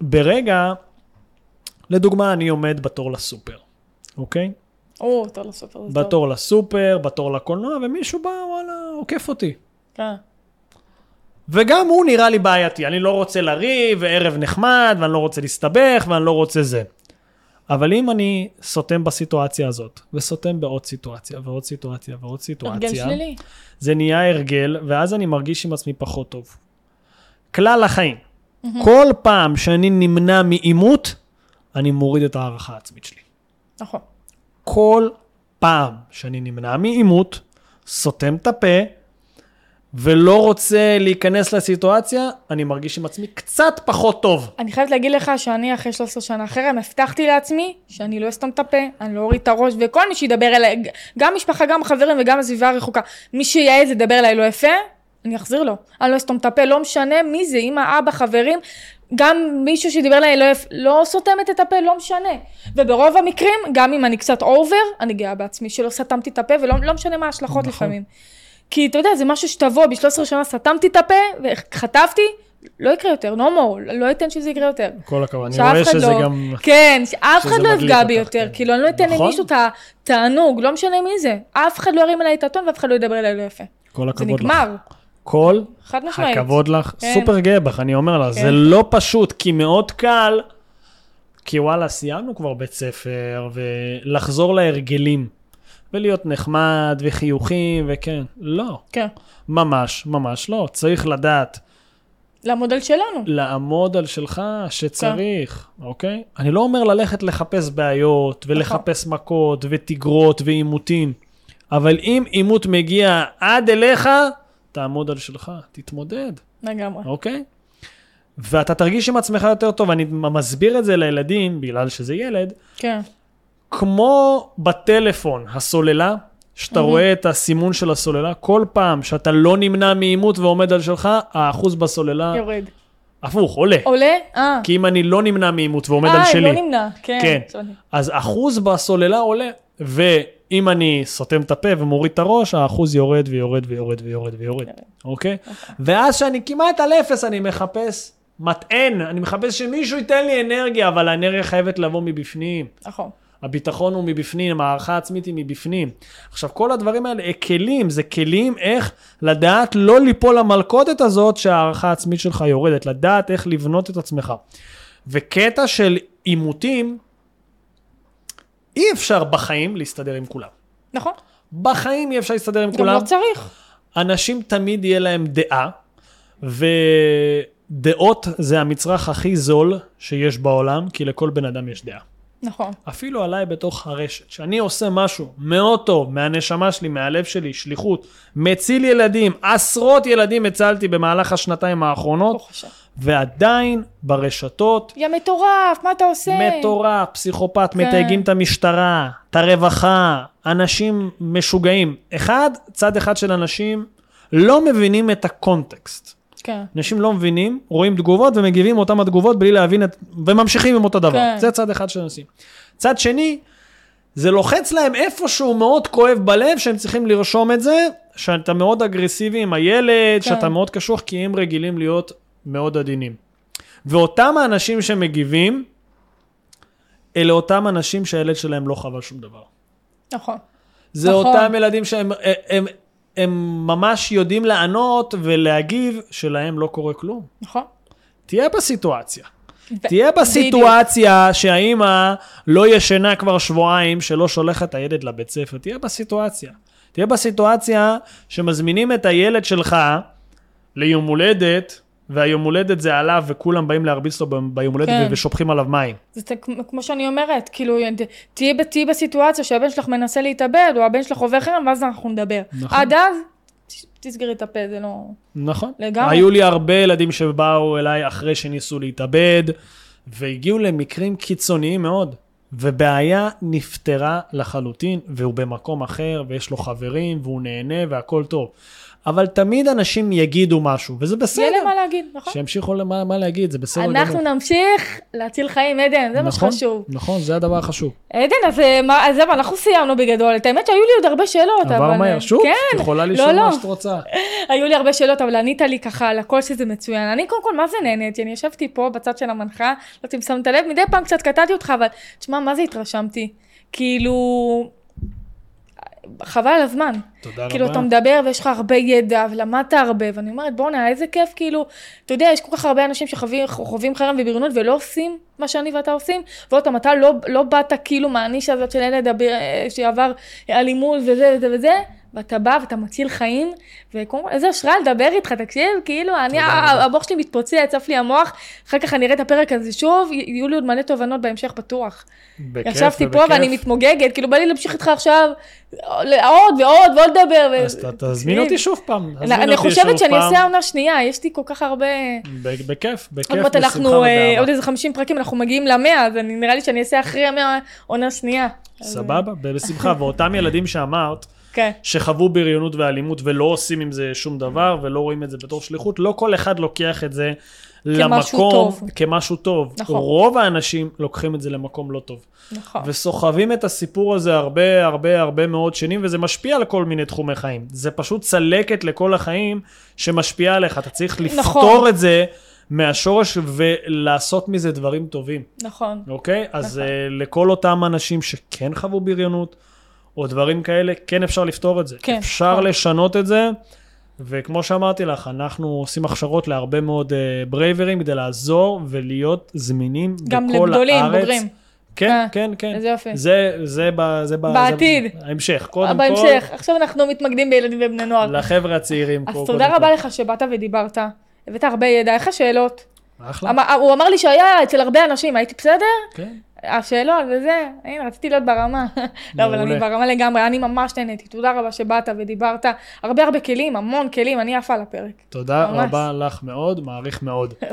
Speaker 2: ברגע, לדוגמה, אני עומד בתור לסופר, אוקיי?
Speaker 1: או, אתה סופר, זה טוב.
Speaker 2: בתור לסופר, בתור לקולנוע, ומישהו בא, וואלה, עוקף אותי.
Speaker 1: כן,
Speaker 2: וגם הוא נראה לי בעייתי, אני לא רוצה לריב, וערב נחמד, ואני לא רוצה להסתבך, ואני לא רוצה זה. אבל אם אני סותם בסיטואציה הזאת, וסותם בעוד סיטואציה, ועוד סיטואציה, ועוד סיטואציה,
Speaker 1: הרגל שלילי.
Speaker 2: זה נהיה הרגל, ואז אני מרגיש עם עצמי פחות טוב. כלל החיים, כל פעם שאני נמנע מעימות, אני מוריד את הערכה העצמית שלי.
Speaker 1: נכון.
Speaker 2: כל פעם שאני נמנע מעימות, סותם את הפה, ולא רוצה להיכנס לסיטואציה, אני מרגיש עם עצמי קצת פחות טוב.
Speaker 1: אני חייבת להגיד לך שאני אחרי 13 שנה חרם, הבטחתי לעצמי שאני לא אסתום את הפה, אני לא אוריד את הראש, וכל מי שידבר אליי, גם משפחה, גם חברים וגם הסביבה הרחוקה, מי שיעז לדבר אליי לא יפה, אני אחזיר לו. אני לא אסתום את הפה, לא משנה מי זה, אמא, אבא, חברים, גם מישהו שדיבר אליי לא. לא סותמת את הפה, לא משנה. וברוב המקרים, גם אם אני קצת אובר, אני גאה בעצמי שלא סתמתי את הפה, ולא לא משנה מה ההשלכות
Speaker 2: נכון.
Speaker 1: לפעמים. כי אתה יודע, זה משהו שתבוא, ב-13 שנה סתמתי את הפה, וחטפתי, לא יקרה יותר, no more, לא אתן שזה יקרה יותר.
Speaker 2: כל הכבוד, אני רואה שזה
Speaker 1: לא,
Speaker 2: גם...
Speaker 1: כן, שאף אחד לא יפגע בי יותר,
Speaker 2: כן.
Speaker 1: כאילו אני לא אתן
Speaker 2: נכון.
Speaker 1: למישהו את התענוג, לא משנה מי זה, אף אחד לא ירים עליי את הטון ואף אחד לא ידבר אליי לא יפה.
Speaker 2: כל
Speaker 1: זה
Speaker 2: הכבוד לך.
Speaker 1: נגמר,
Speaker 2: כל
Speaker 1: חד משמעית.
Speaker 2: הכבוד לך,
Speaker 1: כן.
Speaker 2: סופר גאה בך, אני אומר לך,
Speaker 1: כן.
Speaker 2: זה לא פשוט, כי מאוד קל, כי וואלה, סיימנו כבר בית ספר, ולחזור להרגלים, ולהיות נחמד, וחיוכים, וכן, לא,
Speaker 1: כן,
Speaker 2: ממש, ממש לא, צריך לדעת
Speaker 1: למודל שלנו.
Speaker 2: לעמוד על שלך
Speaker 1: כן.
Speaker 2: שצריך, אוקיי? אני לא אומר ללכת לחפש בעיות,
Speaker 1: נכון.
Speaker 2: ולחפש מכות, ותגרות, ועימותים, אבל אם עימות מגיע עד אליך, תעמוד על שלך, תתמודד.
Speaker 1: לגמרי.
Speaker 2: אוקיי? ואתה תרגיש עם עצמך יותר טוב, אני מסביר את זה לילדים, בגלל שזה ילד,
Speaker 1: כן,
Speaker 2: כמו בטלפון, הסוללה, שאתה רואה את הסימון של הסוללה, כל פעם שאתה לא נמנע מעימות ועומד על שלך, האחוז בסוללה
Speaker 1: יורד.
Speaker 2: הפוך, עולה.
Speaker 1: עולה? אה.
Speaker 2: כי אם אני לא נמנע מעימות ועומד על
Speaker 1: אה,
Speaker 2: שלי,
Speaker 1: לא נמנע. כן.
Speaker 2: כן. אז אחוז בסוללה עולה, ואם אני סותם את הפה ומוריד את הראש, האחוז יורד ויורד ויורד ויורד ויורד, אוקיי? ואז שאני כמעט על אפס, אני מחפש מטען, אני מחפש שמישהו ייתן לי אנרגיה, אבל האנרגיה חייבת לבוא מבפנים.
Speaker 1: נכון.
Speaker 2: הביטחון הוא מבפנים, הערכה העצמית היא מבפנים. עכשיו, כל הדברים האלה, אה, כלים, זה כלים איך לדעת לא ליפול למלכודת הזאת שההערכה העצמית שלך יורדת, לדעת איך לבנות את עצמך. וקטע של עימותים, אי אפשר בחיים להסתדר עם כולם.
Speaker 1: נכון.
Speaker 2: בחיים אי אפשר להסתדר עם
Speaker 1: גם
Speaker 2: כולם.
Speaker 1: לא צריך.
Speaker 2: אנשים תמיד יהיה להם דעה, ודעות זה המצרך הכי זול שיש בעולם, כי לכל בן אדם יש דעה.
Speaker 1: נכון.
Speaker 2: אפילו עליי בתוך הרשת, שאני עושה משהו מאוד טוב מהנשמה שלי, מהלב שלי, שליחות, מציל ילדים, עשרות ילדים הצלתי במהלך השנתיים האחרונות,
Speaker 1: ברוך השם.
Speaker 2: ועדיין ברשתות,
Speaker 1: יא מטורף, מה אתה עושה?
Speaker 2: מטורף, פסיכופת,
Speaker 1: כן.
Speaker 2: מתייגים את המשטרה, את הרווחה, אנשים משוגעים. אחד, צד אחד של אנשים לא מבינים את הקונטקסט.
Speaker 1: כן.
Speaker 2: אנשים לא מבינים, רואים תגובות ומגיבים אותם התגובות בלי להבין את... וממשיכים עם אותו דבר.
Speaker 1: כן.
Speaker 2: זה צד אחד של אנשים. צד שני, זה לוחץ להם איפשהו מאוד כואב בלב שהם צריכים לרשום את זה, שאתה מאוד אגרסיבי עם הילד,
Speaker 1: כן.
Speaker 2: שאתה מאוד קשוח, כי הם רגילים להיות מאוד עדינים. ואותם האנשים שמגיבים, אלה אותם אנשים שהילד שלהם לא חווה שום דבר.
Speaker 1: נכון.
Speaker 2: זה
Speaker 1: נכון.
Speaker 2: אותם ילדים שהם הם, הם, הם ממש יודעים לענות ולהגיב שלהם לא קורה כלום.
Speaker 1: נכון.
Speaker 2: תהיה בסיטואציה.
Speaker 1: ו-
Speaker 2: תהיה בסיטואציה שהאימא לא ישנה כבר שבועיים, שלא שולחת את הילד לבית ספר. תהיה בסיטואציה. תהיה בסיטואציה שמזמינים את הילד שלך ליום הולדת, והיום הולדת זה עליו, וכולם באים להרביץ לו ביום הולדת
Speaker 1: כן.
Speaker 2: ושופכים עליו מים.
Speaker 1: זה כמו שאני אומרת, כאילו, תהיי תהיי בסיטואציה שהבן שלך מנסה להתאבד, או הבן שלך עובר חרם, ואז אנחנו נדבר.
Speaker 2: נכון.
Speaker 1: עד אז, תסגרי את הפה, זה לא...
Speaker 2: נכון.
Speaker 1: לגמרי.
Speaker 2: היו לי הרבה ילדים שבאו אליי אחרי שניסו להתאבד, והגיעו למקרים קיצוניים מאוד. ובעיה נפתרה לחלוטין, והוא במקום אחר, ויש לו חברים, והוא נהנה, והכל טוב. אבל תמיד אנשים יגידו משהו, וזה בסדר.
Speaker 1: יהיה להם מה להגיד, נכון?
Speaker 2: שימשיכו למה מה להגיד, זה בסדר
Speaker 1: אנחנו
Speaker 2: גמור.
Speaker 1: נמשיך להציל חיים, עדן, זה מה
Speaker 2: נכון,
Speaker 1: שחשוב.
Speaker 2: נכון, זה הדבר החשוב.
Speaker 1: עדן, אז אה, מה- אז זהו, אנחנו סיימנו בגדול. את האמת שהיו לי עוד הרבה שאלות, אבל...
Speaker 2: עבר מהר.
Speaker 1: אה,
Speaker 2: שוב,
Speaker 1: כן,
Speaker 2: יכולה
Speaker 1: לא,
Speaker 2: לשאול
Speaker 1: לא.
Speaker 2: מה שאת רוצה.
Speaker 1: היו לי הרבה שאלות, אבל ענית לי ככה על הכל שזה מצוין. אני קודם כל, מה זה נהניתי? אני ישבתי פה בצד של המנחה, לא יודעת אם שמת לב, מדי פעם קצת קטעתי אותך, אבל תשמע, מה זה התרשמתי? כאילו... חבל על הזמן.
Speaker 2: תודה
Speaker 1: כאילו,
Speaker 2: רבה.
Speaker 1: אתה מדבר ויש לך הרבה ידע, ולמדת הרבה, ואני אומרת, בואנה, איזה כיף, כאילו, אתה יודע, יש כל כך הרבה אנשים שחווים חווים חרם ובריונות ולא עושים מה שאני ואתה עושים, ועוד פעם, אתה לא, לא באת כאילו מהנישה הזאת של ילד אה, שעבר אלימות וזה וזה וזה, ואתה בא ואתה מציל חיים, כל, איזה השראה לדבר איתך, תקשיב, כאילו, אני. המוח שלי מתפוצץ, עף לי המוח, אחר כך אני אראה את הפרק הזה שוב, יהיו לי עוד מלא תובנות בהמשך בטוח.
Speaker 2: בכיף
Speaker 1: ישבתי פה. ואני מתמוגגת, כאילו בא לי להמשיך איתך עכשיו עוד ועוד ועוד לדבר.
Speaker 2: אז תזמין אותי שוב פעם.
Speaker 1: אני חושבת שאני. אעשה עונה שנייה, יש לי כל כך הרבה...
Speaker 2: בכיף, בכיף,
Speaker 1: עוד מעט
Speaker 2: בשמחה
Speaker 1: אנחנו, אה. עוד איזה 50 פרקים, אנחנו מגיעים למאה, אז אני- נראה לי שאני אעשה אחרי המאה עונה שנייה.
Speaker 2: סבבה, ב- בשמחה. ואותם ילדים שאמרת,
Speaker 1: כן,
Speaker 2: שחוו בריונות ואלימות ולא עושים עם זה שום דבר ולא רואים את זה בתור שליחות, לא כל אחד לוקח את זה למקום,
Speaker 1: טוב.
Speaker 2: כמשהו טוב.
Speaker 1: נכון.
Speaker 2: רוב האנשים לוקחים את זה למקום לא טוב.
Speaker 1: נכון.
Speaker 2: וסוחבים את הסיפור הזה הרבה הרבה הרבה מאוד שנים, וזה משפיע על כל מיני תחומי חיים. זה פשוט צלקת לכל החיים שמשפיעה עליך. אתה צריך לפתור
Speaker 1: נכון.
Speaker 2: את זה מהשורש ולעשות מזה דברים טובים,
Speaker 1: נכון.
Speaker 2: אוקיי? אז
Speaker 1: נכון.
Speaker 2: uh, לכל אותם אנשים שכן חוו בריונות, או דברים כאלה, כן אפשר לפתור את זה.
Speaker 1: כן,
Speaker 2: אפשר
Speaker 1: נכון.
Speaker 2: לשנות את זה, וכמו שאמרתי לך, אנחנו עושים הכשרות להרבה מאוד uh, ברייברים כדי לעזור ולהיות זמינים
Speaker 1: גם
Speaker 2: בכל
Speaker 1: לגדולים,
Speaker 2: הארץ.
Speaker 1: בוגרים.
Speaker 2: כן,
Speaker 1: אה,
Speaker 2: כן, כן.
Speaker 1: איזה יופי.
Speaker 2: זה, זה, ב, זה, ב,
Speaker 1: בעתיד.
Speaker 2: זה ההמשך. קודם
Speaker 1: בהמשך, עכשיו אנחנו מתמקדים בילדים ובני נוער.
Speaker 2: כל, לחבר'ה הצעירים.
Speaker 1: אז תודה
Speaker 2: כל.
Speaker 1: רבה לך שבאת ודיברת. הבאת הרבה ידע, איך השאלות?
Speaker 2: אחלה.
Speaker 1: אמר- הוא אמר לי שהיה אצל הרבה אנשים, הייתי בסדר?
Speaker 2: כן.
Speaker 1: השאלות וזה, הנה רציתי להיות ברמה. לא, אבל אני. ברמה לגמרי, אני ממש נהניתי. תודה רבה שבאת ודיברת. הרבה הרבה כלים, המון כלים, אני עפה על הפרק.
Speaker 2: תודה
Speaker 1: ממש.
Speaker 2: רבה לך מאוד, מעריך מאוד.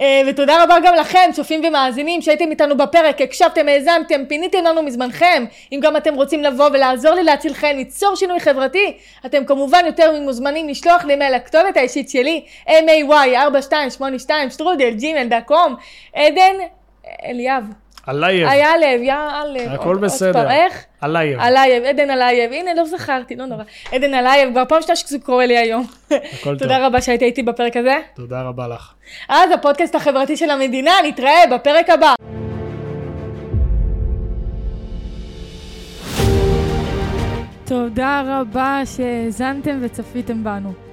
Speaker 1: אה, ותודה רבה גם לכם, צופים ומאזינים, שהייתם איתנו בפרק, הקשבתם, האזנתם, פיניתם לנו מזמנכם. אם גם אתם רוצים לבוא ולעזור לי להציל חיים, ליצור שינוי חברתי, אתם כמובן יותר ממוזמנים לשלוח לי מייל לכתובת האישית שלי, may4282 שטרודל ג'ימל דא קום, עדן אליאב,
Speaker 2: עלייב.
Speaker 1: היה לב, יא לב.
Speaker 2: הכל בסדר.
Speaker 1: איך?
Speaker 2: עלייב.
Speaker 1: אלייב, עדן אלייב, הנה לא זכרתי, לא נורא. עדן אלייב, כבר פעם שנייה שזה קורה לי היום.
Speaker 2: הכל טוב.
Speaker 1: תודה רבה שהיית איתי בפרק הזה.
Speaker 2: תודה רבה לך.
Speaker 1: אז הפודקאסט החברתי של המדינה, נתראה בפרק הבא. תודה רבה שהאזנתם וצפיתם בנו.